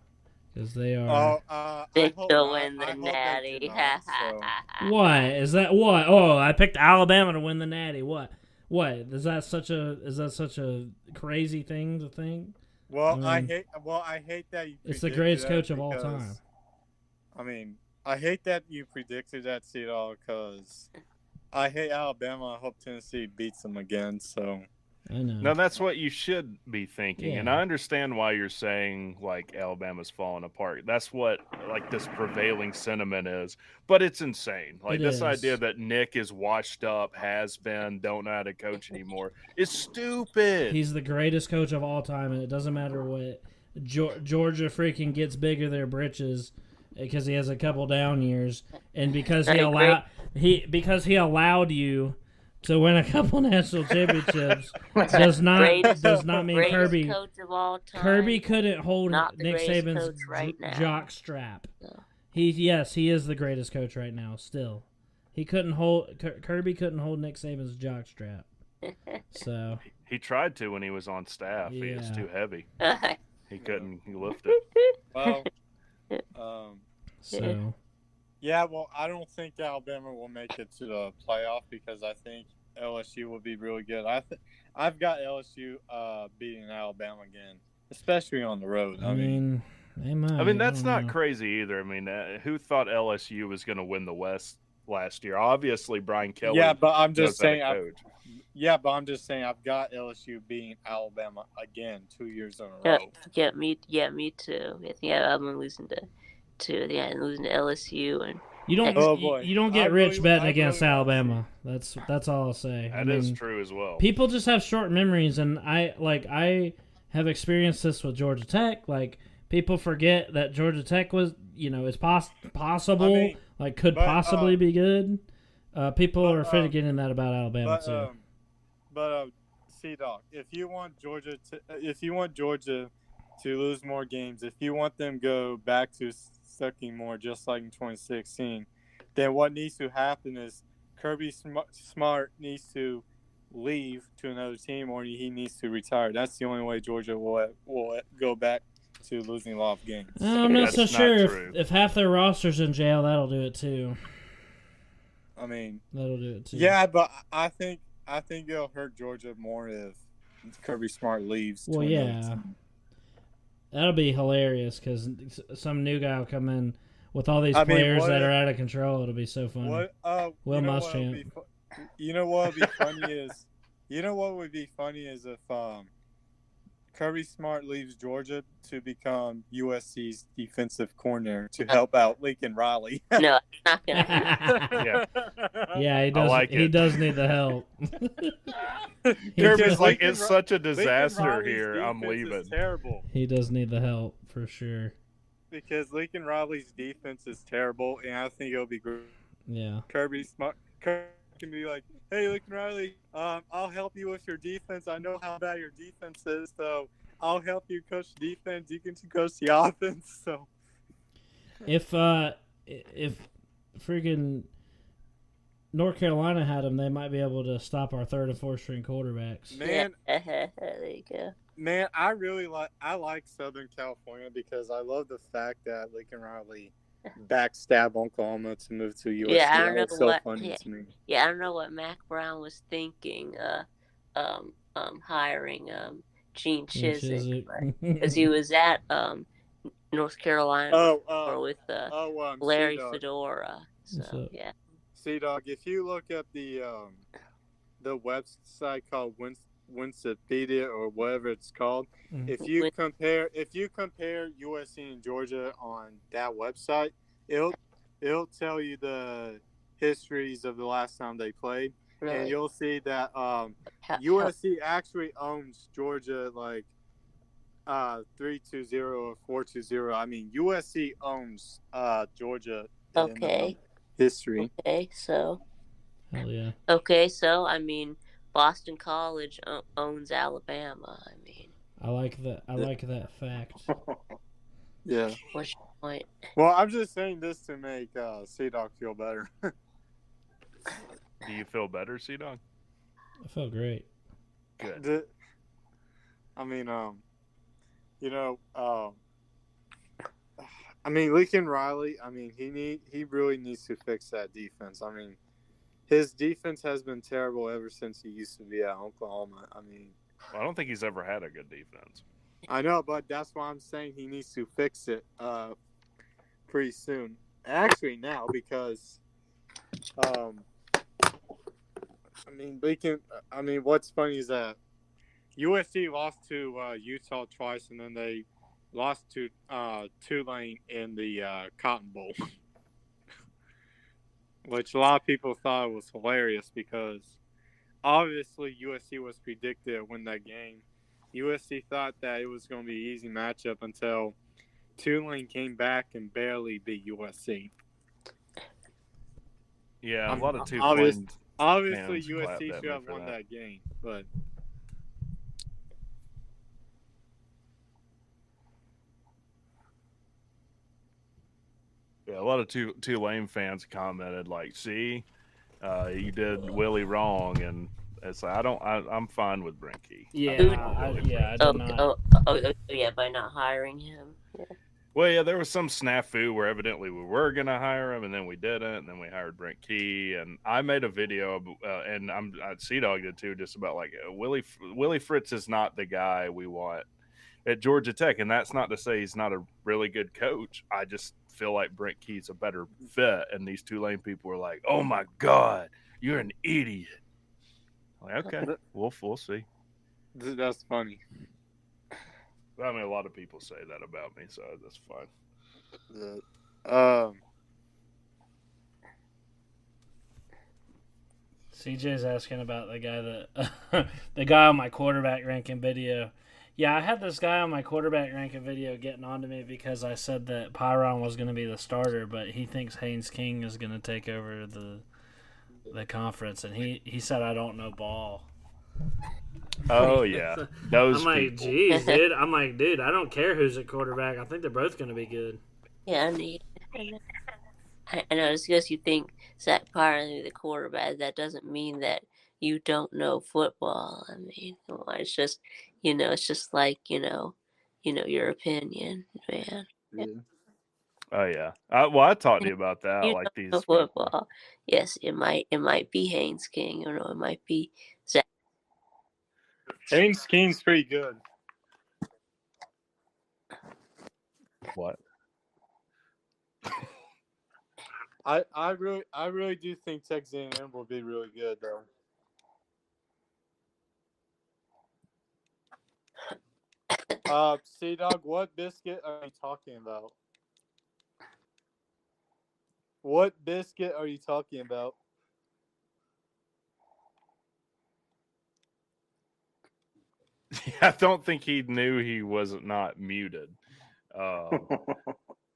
because they are. Oh, uh, I They hope still win the hope they natty. do not, so. What is that? What? Oh, I picked Alabama to win the Natty. What? What is that? Such a is that such a crazy thing to think? Well, I mean, hate. Well, I hate that you. It's the greatest coach of all time. I mean, I hate that you predicted that seed all because I hate Alabama. I hope Tennessee beats them again. So I know. No, that's what you should be thinking. And I understand why you're saying like Alabama's falling apart. That's what like this prevailing sentiment is. But it's insane. Like It this is. idea that Nick is washed up, has been, don't know how to coach anymore is stupid. He's the greatest coach of all time, and it doesn't matter what Geor- Georgia freaking gets bigger their britches eh, because he has a couple down years, and because he allowed he because he allowed you to win a couple national championships does not Greatest- does not mean Kirby coach of all time. Kirby couldn't hold Nick Saban's coach right j- jock strap. No. He yes, he is the greatest coach right now. Still, he couldn't hold Kirby couldn't hold Nick Saban's jock strap. So he tried to when he was on staff. He was too heavy. He couldn't lift it. well, um, so yeah. Well, I don't think Alabama will make it to the playoff because I think LSU will be really good. I th- I've got LSU uh, beating Alabama again, especially on the road. I mean, they might. I mean, that's don't know. crazy either. I mean, uh, who thought LSU was going to win the West last year? Obviously, Brian Kelly. yeah, but I'm just knows how to saying. I, yeah, but I'm just saying I've got LSU beating Alabama again two years in a Yeah, row. yeah, me, yeah, me too. I think I, I'm losing to, to yeah, I'm losing to LSU and You don't. Oh, you- boy. You, don't I get rich really- betting I against really- Alabama. That's that's all I'll say. I That is mean, true as well. People just have short memories, and I like I have experienced this with Georgia Tech. Like people forget that Georgia Tech was, you know, is pos- possible, I mean, like could but, possibly uh, be good. Uh, people but, are uh, forgetting that about Alabama But too. um, but uh, C Dog, if you want Georgia to, if you want Georgia to lose more games, if you want them go back to sucking more, just like in 2016, then what needs to happen is Kirby Smart needs to leave to another team, or he needs to retire. That's the only way Georgia will will go back to losing a lot of games. I'm not That's so sure true. if, if half their roster's in jail, that'll do it too. I mean, That'll do it too. yeah, but I think I think it'll hurt Georgia more if Kirby Smart leaves. Well, yeah. team. That'll be hilarious because some new guy will come in with all these I mean, players that if- are out of control. It'll be so funny. What? Uh, Will you know Muschamp. what be fu- You know what would be funny is, you know what would be funny is if um, Kirby Smart leaves Georgia to become USC's defensive corner to help out Lincoln Riley. no, not gonna. happen. Yeah. Yeah, he does. like he it. does need the help. He Kirby's like, it's such a disaster here. I'm leaving. Terrible he does need the help for sure. because Lincoln Riley's defense is terrible, and I think it'll be great. Yeah. Kirby Smart Kirby can be like, "Hey, Lincoln Riley, um, I'll help you with your defense. I know how bad your defense is, so I'll help you coach the defense. You can coach the offense." So If uh, if freaking North Carolina had him, they might be able to stop our third and fourth string quarterbacks. man, there you go. man, I really like I like Southern California because I love the fact that Lincoln Riley backstabbed Oklahoma to move to USC. Yeah, I don't know so what- funny yeah. to me. Yeah, I don't know what Mack Brown was thinking. Uh, um, um, hiring um Gene Gene Chizik Chizik. because he was at um North Carolina Oh, or oh, with uh, oh, um, Larry C-Dog. Fedora. What's So yeah, C Dog, if you look up the um, the website called Win- Wikipedia or whatever it's called, Mhm. if you compare if you compare USC and Georgia on that website, it'll it'll tell you the histories of the last time they played, and you'll see that um, How- how- USC actually owns Georgia like uh three two zero or four two zero. I mean USC owns uh Georgia in um, Okay. history. Okay, so Hell yeah. okay, so I mean, Boston College o- owns Alabama. I mean, I like that. I like that fact. Yeah. What's your point? Well, I'm just saying this to make uh, Sea Dog feel better. Do you feel better, Sea Dog? I feel great. Good. The- I mean, um, you know, um, I mean, Lincoln Riley. I mean, he need he really needs to fix that defense. I mean, his defense has been terrible ever since he used to be at Oklahoma. I mean, Well, I don't think he's ever had a good defense. I know, but that's why I'm saying he needs to fix it uh, pretty soon. Actually, now because, um, I mean, we can. I mean, what's funny is that USC lost to uh, Utah twice, and then they lost to uh, Tulane in the uh, Cotton Bowl, which a lot of people thought was hilarious because obviously USC was predicted to win that game. USC thought that it was going to be an easy matchup until Tulane came back and barely beat USC. Yeah, a Um, lot of two obvious- Obviously, USC should have won that. that game, but Yeah, a lot of two Tulane fans commented like, "See, uh, you did Willie wrong," and it's like I don't. I, I'm fine with Brinky. Yeah, Who- I, yeah, I Oh, not. oh, oh, oh, yeah, by not hiring him. Yeah. Well, yeah, there was some snafu where evidently we were gonna hire him, and then we didn't, and then we hired Brent Key, and I made a video, uh, and I'm Sea Dog did too, just about like uh, Willie Willie Fritz is not the guy we want at Georgia Tech, and that's not to say he's not a really good coach. I just feel like Brent Key's a better fit, and these two Tulane people were like, "Oh my God, you're an idiot." Like, okay, we'll we'll see. that's funny. I mean, a lot of people say that about me, so that's fine. The- Um, CJ's asking about the guy that the guy on my quarterback ranking video. Yeah, I had this guy on my quarterback ranking video getting on to me because I said that Pyron was going to be the starter, but he thinks Haynes King is going to take over the the conference, and he he said I don't know ball. Oh yeah, those I'm like, people. geez, dude. I'm like, dude, I don't care who's at quarterback. I think they're both going to be good. Yeah, I need. I know. I I. Just because you think Zach Pyron is the quarterback, that doesn't mean that you don't know football. I mean, well, it's just, you know, it's just like you know, you know, your opinion, man. Oh yeah. I, well, I talked to you about that. You Like don't these. know football. Yes, it might. It might be Haynes King, or no, it might be Zach. Haynes King's pretty good. What? I, I really I really do think Texas A&M will be really good though. Uh, Sea Dog, what biscuit are you talking about? What biscuit are you talking about? I don't think he knew he was not muted. Um,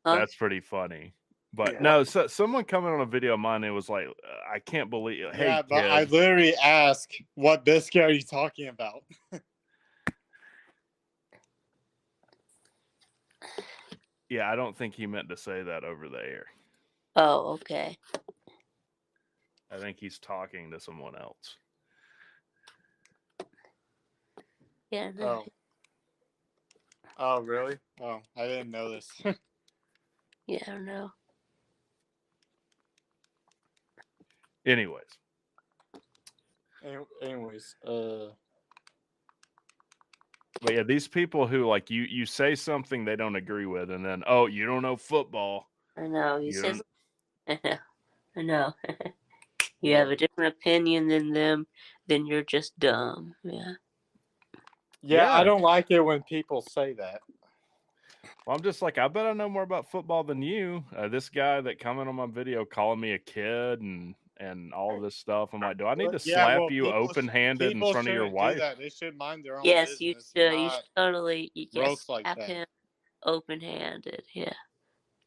That's pretty funny. But Yeah. no, so, someone coming on a video of mine, it was like, uh, I can't believe. Hey, yeah, but I literally asked, "What biscuit are you talking about?" yeah, I don't think he meant to say that over the air. Oh, okay. I think he's talking to someone else. Yeah. No. Oh. Oh, really? Oh, I didn't know this. Yeah, I don't know. Anyways, Anyways, uh, but yeah, these people who like you, you say something they don't agree with, and then oh, you don't know football. I know. He You says. I know. I know. you have a different opinion than them, then you're just dumb. Yeah. yeah, I don't like it when people say that. Well, I'm just like, I bet I know more about football than you. Uh, this guy that commented on my video calling me a kid and and all this stuff. I'm like, do I need to Yeah, slap well, you open handed in front of your shouldn't do wife? that. They should mind their own Yes, you should. You should totally. You just roast like that. him open handed. Yeah.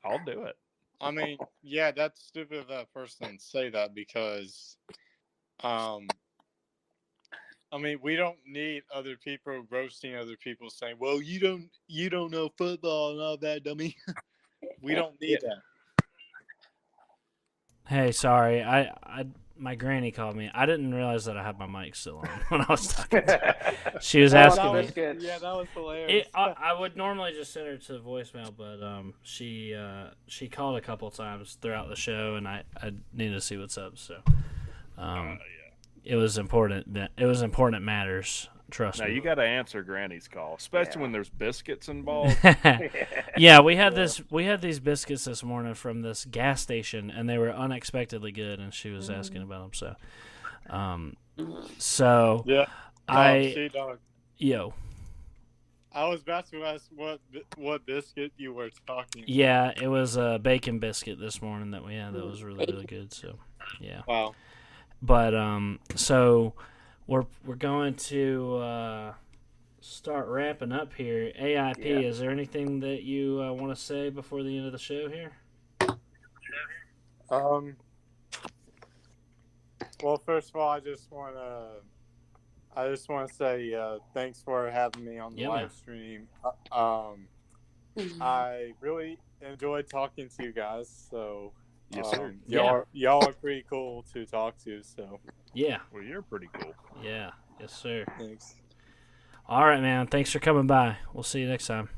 I'll do it. I mean, yeah, that's stupid of that person to say that because, um, I mean, we don't need other people roasting other people saying, "Well, you don't, you don't know football and all that, dummy." we don't need that. Hey, sorry. I, I my granny called me. I didn't realize that I had my mic still on when I was talking. To her. She was Oh, asking that me. good. Yeah, that was hilarious. It, I, I would normally just send her to the voicemail, but um, she uh, she called a couple times throughout the show, and I, I needed to see what's up. So, um, it was important. that- It was important. Matters. Trust Now me. you got to answer Granny's call, especially when there's biscuits involved. yeah, we had this. We had these biscuits this morning from this gas station, and they were unexpectedly good. And she was asking about them. So, um, so Yeah. I see, dog. yo I was about to ask what what biscuit you were talking. about. yeah, it was a bacon biscuit this morning that we had. That was really really good. So, yeah. Wow. But um, so we're we're going to uh, start wrapping up here. AIP, Yeah. is there anything that you uh, want to say before the end of the show here? Um. Well, first of all, I just want to, I just want to say uh, thanks for having me on the Yeah, live man. stream. Uh, Um, I really enjoyed talking to you guys. So, Yes, sir. um, y'all, Yeah. are, y'all are pretty cool to talk to. So, Yeah. Well, you're pretty cool. Yeah. Yes, sir. thanks. All right, man. Thanks for coming by. We'll see you next time.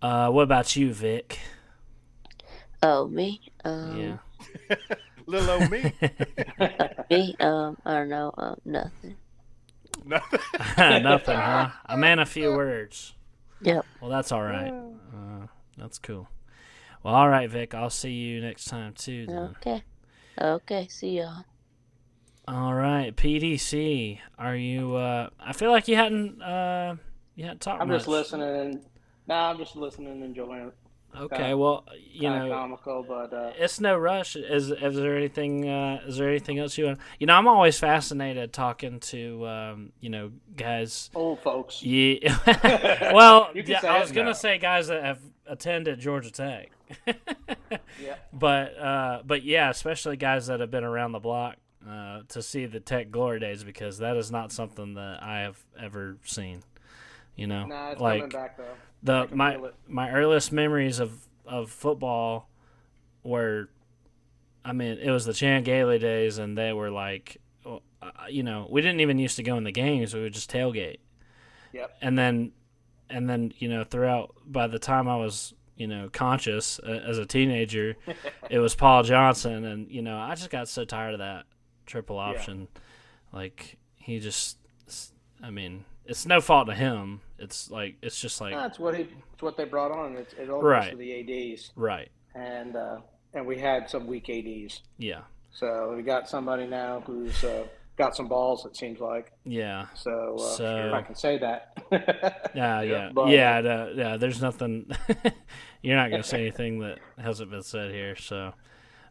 Uh, what about you, Vic? Oh, me? Um, Yeah. Little old me. Me? Um, I don't know. Um, nothing. Nothing. Nothing, huh? A man, a few words. Yep. Well, that's all right. Uh, that's cool. Well, all right, Vic. I'll see you next time too. Then. Okay. Okay. See y'all. All right, PDC. Are you? Uh, I feel like you hadn't. Uh, you hadn't talked I'm much. just listening. And, nah, I'm just listening and enjoying it. Okay. Kinda- well, you know, comical, but uh, it's no rush. Is is there anything? Uh, is there anything else you want? You know, I'm always fascinated talking to um, you know guys. old folks. Yeah. well, yeah, I it was gonna now. say guys that have attended Georgia Tech. Yeah. But uh, but yeah, especially guys that have been around the block uh, to see the Tech glory days because that is not something that I have ever seen. You know, Nah, it's like coming back though. The my my earliest memories of of football were, I mean, it was the Chan Gailey days, and they were like, uh, you know, we didn't even used to go in the games; we would just tailgate Yep. and then and then you know throughout by the time i was you know conscious uh, as a teenager it was paul johnson and you know i just got so tired of that triple option like he just i mean it's no fault to him it's like it's just like That's what he. It's what they brought on. It's, it all Right. goes to the ads, right and uh, and we had some weak ads. yeah So we got somebody now who's uh, got some balls. It seems like. yeah So, uh, So- if I can say that. yeah yeah But- yeah no, yeah there's nothing you're not gonna say anything that hasn't been said here so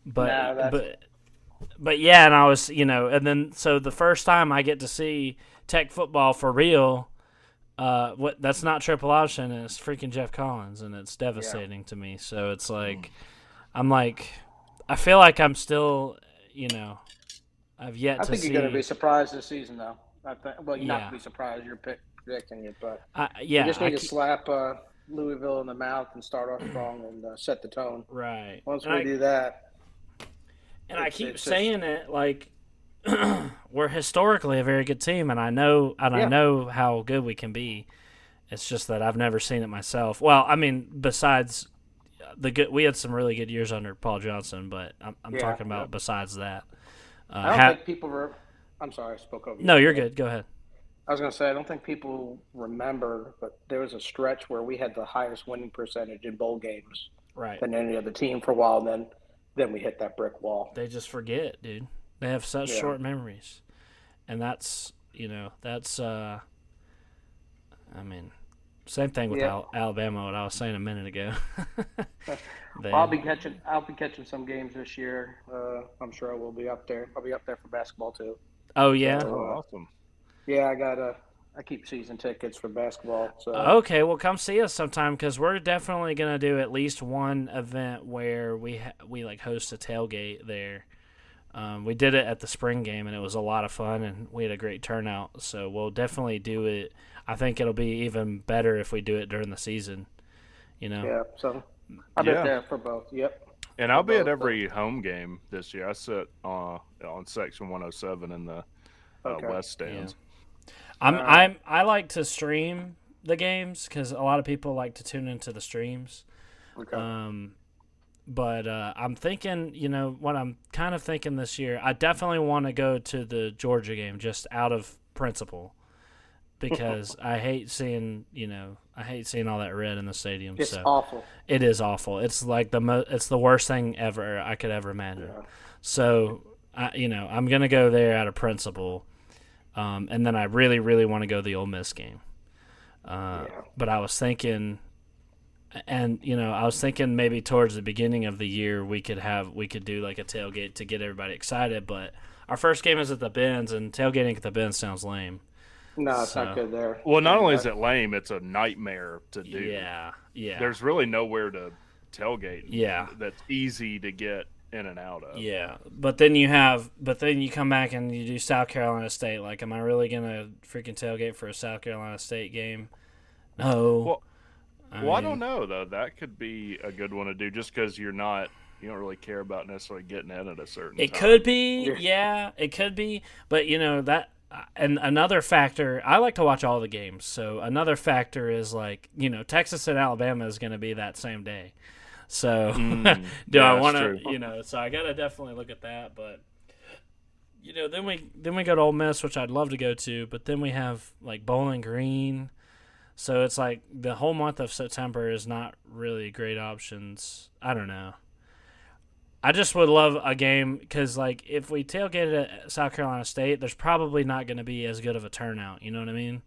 but No, but but yeah, and I was, you know, and then so the first time I get to see Tech football for real, uh, what that's not triple option, and it's freaking Geoff Collins, and it's devastating to me. So it's like, I'm like, I feel like I'm still, you know, I've yet I to think see. you're going to be surprised this season, though. I think. Well, you're Yeah. not going to be surprised. You're pick, predicting it, but I, yeah, you just I need to keep- slap uh, Louisville in the mouth and start off strong and uh, set the tone. right. Once And we I- do that, and I keep it's just- saying it like we're historically a very good team, and I know and I Yeah. know how good we can be. It's just that I've never seen it myself. Well, I mean, besides the good, we had some really good years under Paul Johnson, but I'm, I'm Yeah, talking about besides that. Uh, I don't ha- think people were. I'm sorry, I spoke over you. no, you're good. Go ahead. I was going to say I don't think people remember, but there was a stretch where we had the highest winning percentage in bowl games Right. than any other team for a while. And then, then we hit that brick wall. They just forget, dude. They have such Yeah. short memories, and that's you know that's. uh I mean, same thing with Yeah. Al- Alabama. What I was saying a minute ago. They- I'll be catching. I'll be catching some games this year. Uh, I'm sure I will be up there. I'll be up there for basketball too. Oh yeah. So, Oh, uh, awesome. Yeah, I got a. I keep season tickets for basketball. So Okay, well, come see us sometime because we're definitely gonna do at least one event where we ha- we like host a tailgate there. Um, we did it at the spring game, and it was a lot of fun, and we had a great turnout. So we'll definitely do it. I think it'll be even better if we do it during the season. You know. Yeah. So I'll be Yeah. there for both. Yep. And I'll be at every home game this year. I sit uh, on section 107 in the uh, Okay. west stands. I'm Uh, I'm I like to stream the games because a lot of people like to tune into the streams. Okay. Um, but uh, I'm thinking, you know, what I'm kind of thinking this year, I definitely want to go to the Georgia game just out of principle because I hate seeing, you know, I hate seeing all that red in the stadium. It's so awful. It is awful. It's like the mo- it's the worst thing ever I could ever imagine. So, I, you know, I'm gonna go there out of principle, um, and then I really, really want to go to the Ole Miss game. Uh, But I was thinking, and you know, I was thinking maybe towards the beginning of the year we could have we could do like a tailgate to get everybody excited. But our first game is at the Benz, and tailgating at the Benz sounds lame. No, it's So- not good there. Well, not only is it lame, it's a nightmare to do. Yeah, yeah. There's really nowhere to tailgate. Yeah. That's easy to get in and out of. Yeah, but then you have, but then you come back and you do South Carolina State. Like, am I really gonna freaking tailgate for a South Carolina State game? No. Well, I well, I don't know though. That could be a good one to do, just because you're not, you don't really care about necessarily getting in at a certain. It time. could be, yeah, it could be, but you know that, and another factor. I like to watch all the games, so another factor is like you know Texas and Alabama is going to be that same day. So Mm, do yeah, I want to, you know? So I got to definitely look at that, but you know, then we then we go to Ole Miss, which I'd love to go to, but then we have like Bowling Green. So it's like the whole month of September is not really great options. I don't know. I just would love a game because, like, if we tailgated at South Carolina State, there's probably not going to be as good of a turnout. You know what I mean?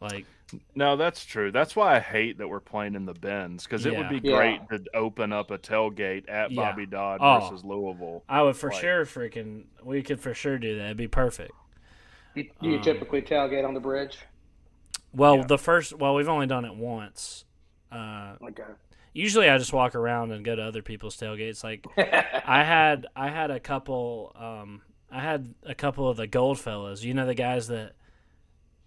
Like, No, that's true. That's why I hate that we're playing in the Benz because it Yeah. would be Yeah. great to open up a tailgate at Yeah. Bobby Dodd Oh. versus Louisville. I would for Like- sure freaking. We could for sure do that. It'd be perfect. You, you Um, typically tailgate on the bridge. Well, the first, well, we've only done it once. Uh, Okay. Usually, I just walk around and go to other people's tailgates. Like, I had, I had a couple, um, I had a couple of the gold fellas. You know, the guys that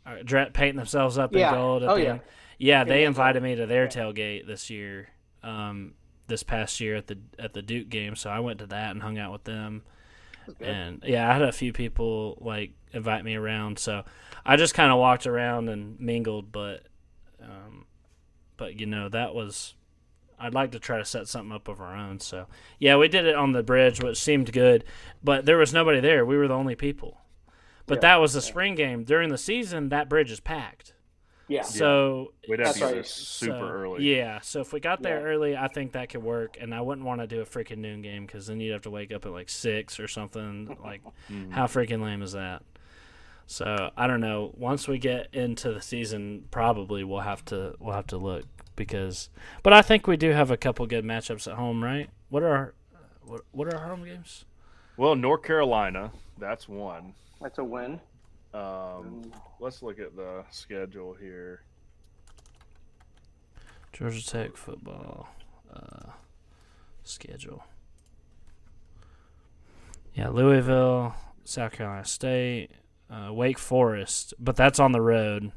are painting themselves up Yeah. in gold. Oh, yeah. end. yeah. They invited me to their tailgate this year, um, this past year at the at the Duke game. So I went to that and hung out with them. And yeah, I had a few people like invite me around, so I just kind of walked around and mingled. But, um, but you know that was, I'd like to try to set something up of our own. So yeah, we did it on the bridge, which seemed good, but there was nobody there. We were the only people. But Yeah, that was the spring game. During the season, that bridge is packed. Yeah. So We'd have to get right. super so, early. Yeah, so if we got there Yeah. early, I think that could work. And I wouldn't want to do a freaking noon game because then you'd have to wake up at like six or something. Like, Mm-hmm. how freaking lame is that? So I don't know. Once we get into the season, probably we'll have to we'll have to look because. But I think we do have a couple good matchups at home, right? What are our what, what are our home games? Well, North Carolina, that's one. That's a win. Um, let's look at the schedule here. Georgia Tech football uh, schedule. Yeah, Louisville, South Carolina State, uh, Wake Forest, but that's on the road.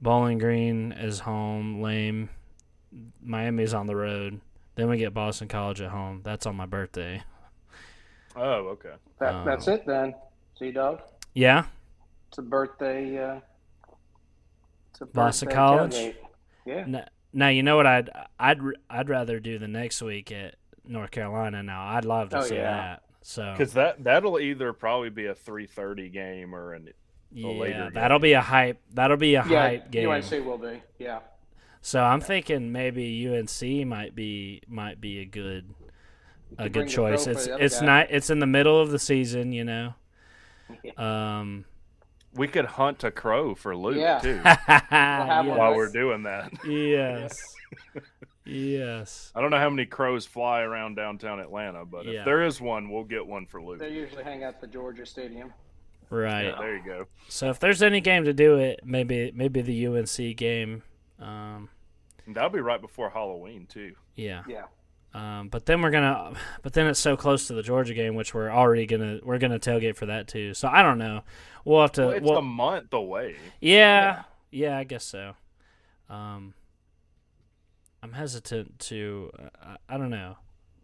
Bowling Green is home. Lame. Miami's on the road. Then we get Boston College at home. That's on my birthday. Oh, okay. That, that's it then. See, dog. Yeah, It's a birthday. Uh, it's a Boston birthday College? tailgate. Yeah. N- Now you know what I'd I'd I'd rather do the next week at North Carolina. Now I'd love to Oh, see yeah. that. So Because that that'll either probably be a three thirty game or an a later yeah, that'll be a hype. That'll be a Yeah. hype game. UNC will be. Yeah. So I'm thinking maybe UNC might be might be a good a good choice. It's it's guy. not it's in the middle of the season, you know. Um, We could hunt a crow for loot Yeah. too have one while we're doing that. yes, yes. I don't know how many crows fly around downtown Atlanta, but Yeah. if there is one, we'll get one for loot. They usually hang out at the Georgia Stadium. Right. Yeah, there you go. So if there's any game to do it, maybe maybe the UNC game. Um, that'll be right before Halloween too. yeah. Yeah. Um, but then we're gonna, but then it's so close to the Georgia game, which we're already gonna we're gonna tailgate for that too. So I don't know. We'll have to. Well, it's we'll- a month away. yeah, yeah, I guess so. Um, I'm hesitant to. Uh, I, I don't know.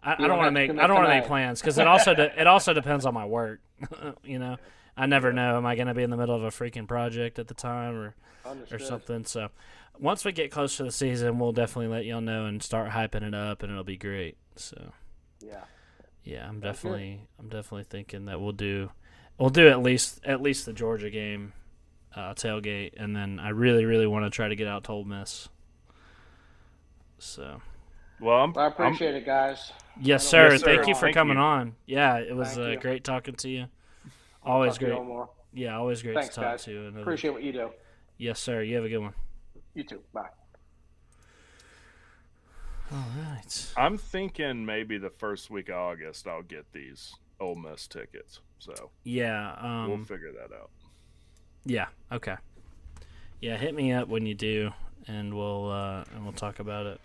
I, I don't don't want to make. I don't want to make plans because it also de- it also depends on my work. you know, I never know. Am I going to be in the middle of a freaking project at the time or or something? So once we get close to the season, we'll definitely let y'all know and start hyping it up, and it'll be great. So Yeah. yeah, I'm Sounds good. definitely I'm definitely thinking that we'll do we'll do at least at least the Georgia game uh, tailgate, and then I really really want to try to get out to Ole Miss. So Well, I'm, Well, I appreciate it, guys. yes, sir. don't- Thank you for Thank coming you. on. Yeah, it was uh, great talking to you. Always Talk to you great. more. Yeah, always great Thanks, to talk guys. to. Another... Appreciate what you do. Yes, sir. You have a good one. You too. Bye. All right. I'm thinking maybe the first week of August I'll get these Ole Miss tickets. So Yeah. Um, we'll figure that out. Yeah. Okay. Yeah, hit me up when you do, and we'll uh, and we'll talk about it.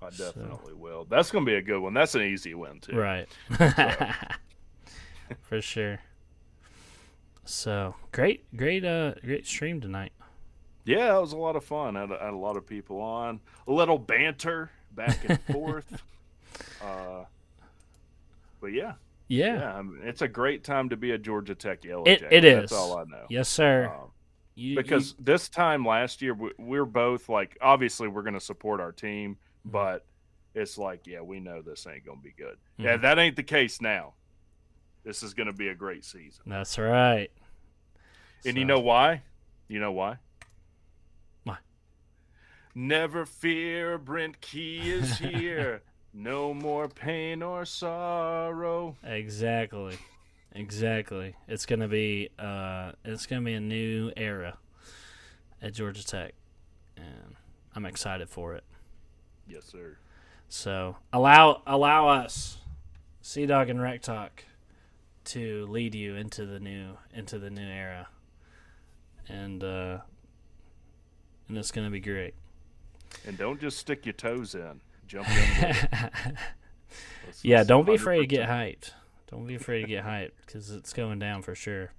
I So- definitely will. That's gonna be a good one. That's an easy win too. Right. For sure. So great, great, uh, great stream tonight. Yeah, it was a lot of fun. I had, a- had a lot of people on. A little banter back and forth. Uh, but yeah, Yeah. I mean, it's a great time to be a Georgia Tech Yellow It Jacket. it is. That's all I know. Yes, sir. Um, You- because this time last year we, we're both like obviously we're going to support our team Mm-hmm. but it's like yeah we know this ain't going to be good yeah Mhm. that ain't the case now this is going to be a great season that's right. and you know why you know why Why? never fear brent key is here no more pain or sorrow Exactly. Exactly. It's gonna be uh it's gonna be a new era at Georgia Tech. And I'm excited for it. yes sir So allow allow us, Sea Dog and Rec Talk, to lead you into the new into the new era. And uh and it's gonna be great. and don't just stick your toes in jump in with it. Let's- Yeah, don't be afraid to get hyped. Don't be afraid to get hyped because it's going down for sure.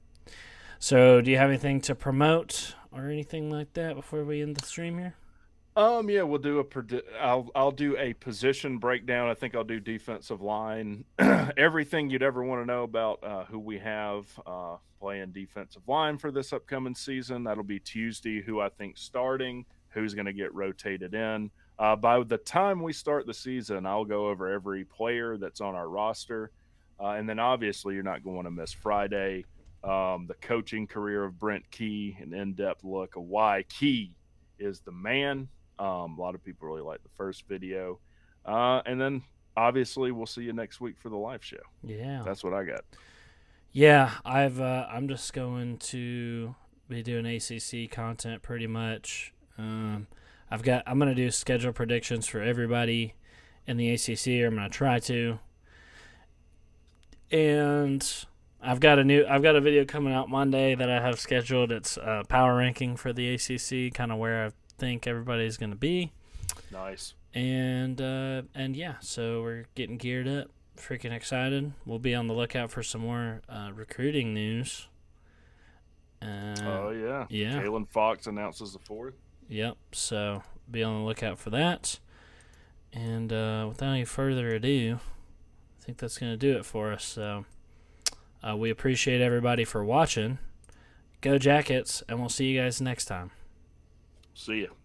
So, do you have anything to promote or anything like that before we end the stream here? Um, yeah, we'll do a. I'll I'll do a position breakdown. I think I'll do defensive line, everything you'd ever want to know about uh, who we have uh, playing defensive line for this upcoming season. That'll be Tuesday. Who I think starting, who's going to get rotated in. Uh, by the time we start the season, I'll go over every player that's on our roster, uh, and then obviously you're not going to miss Friday. Um, the coaching career of Brent Key, an in-depth look of why Key is the man. Um, a lot of people really like the first video. Uh, and then obviously we'll see you next week for the live show. Yeah. That's what I got. Yeah, I've uh, I'm just going to be doing ACC content pretty much. Um, I've got I'm gonna do schedule predictions for everybody in the ACC. Or I'm gonna try to, and I've got a new I've got a video coming out Monday that I have scheduled. It's uh, power ranking for the ACC, kind of where I think everybody's gonna be Nice. and uh, and yeah, so we're getting geared up, freaking excited. We'll be on the lookout for some more uh, recruiting news. Uh, oh yeah. yeah. Kylan Fox announces the fourth. Yep. So be on the lookout for that. And uh, without any further ado, I think that's gonna do it for us. So uh, we appreciate everybody for watching. Go Jackets, and we'll see you guys next time. See ya.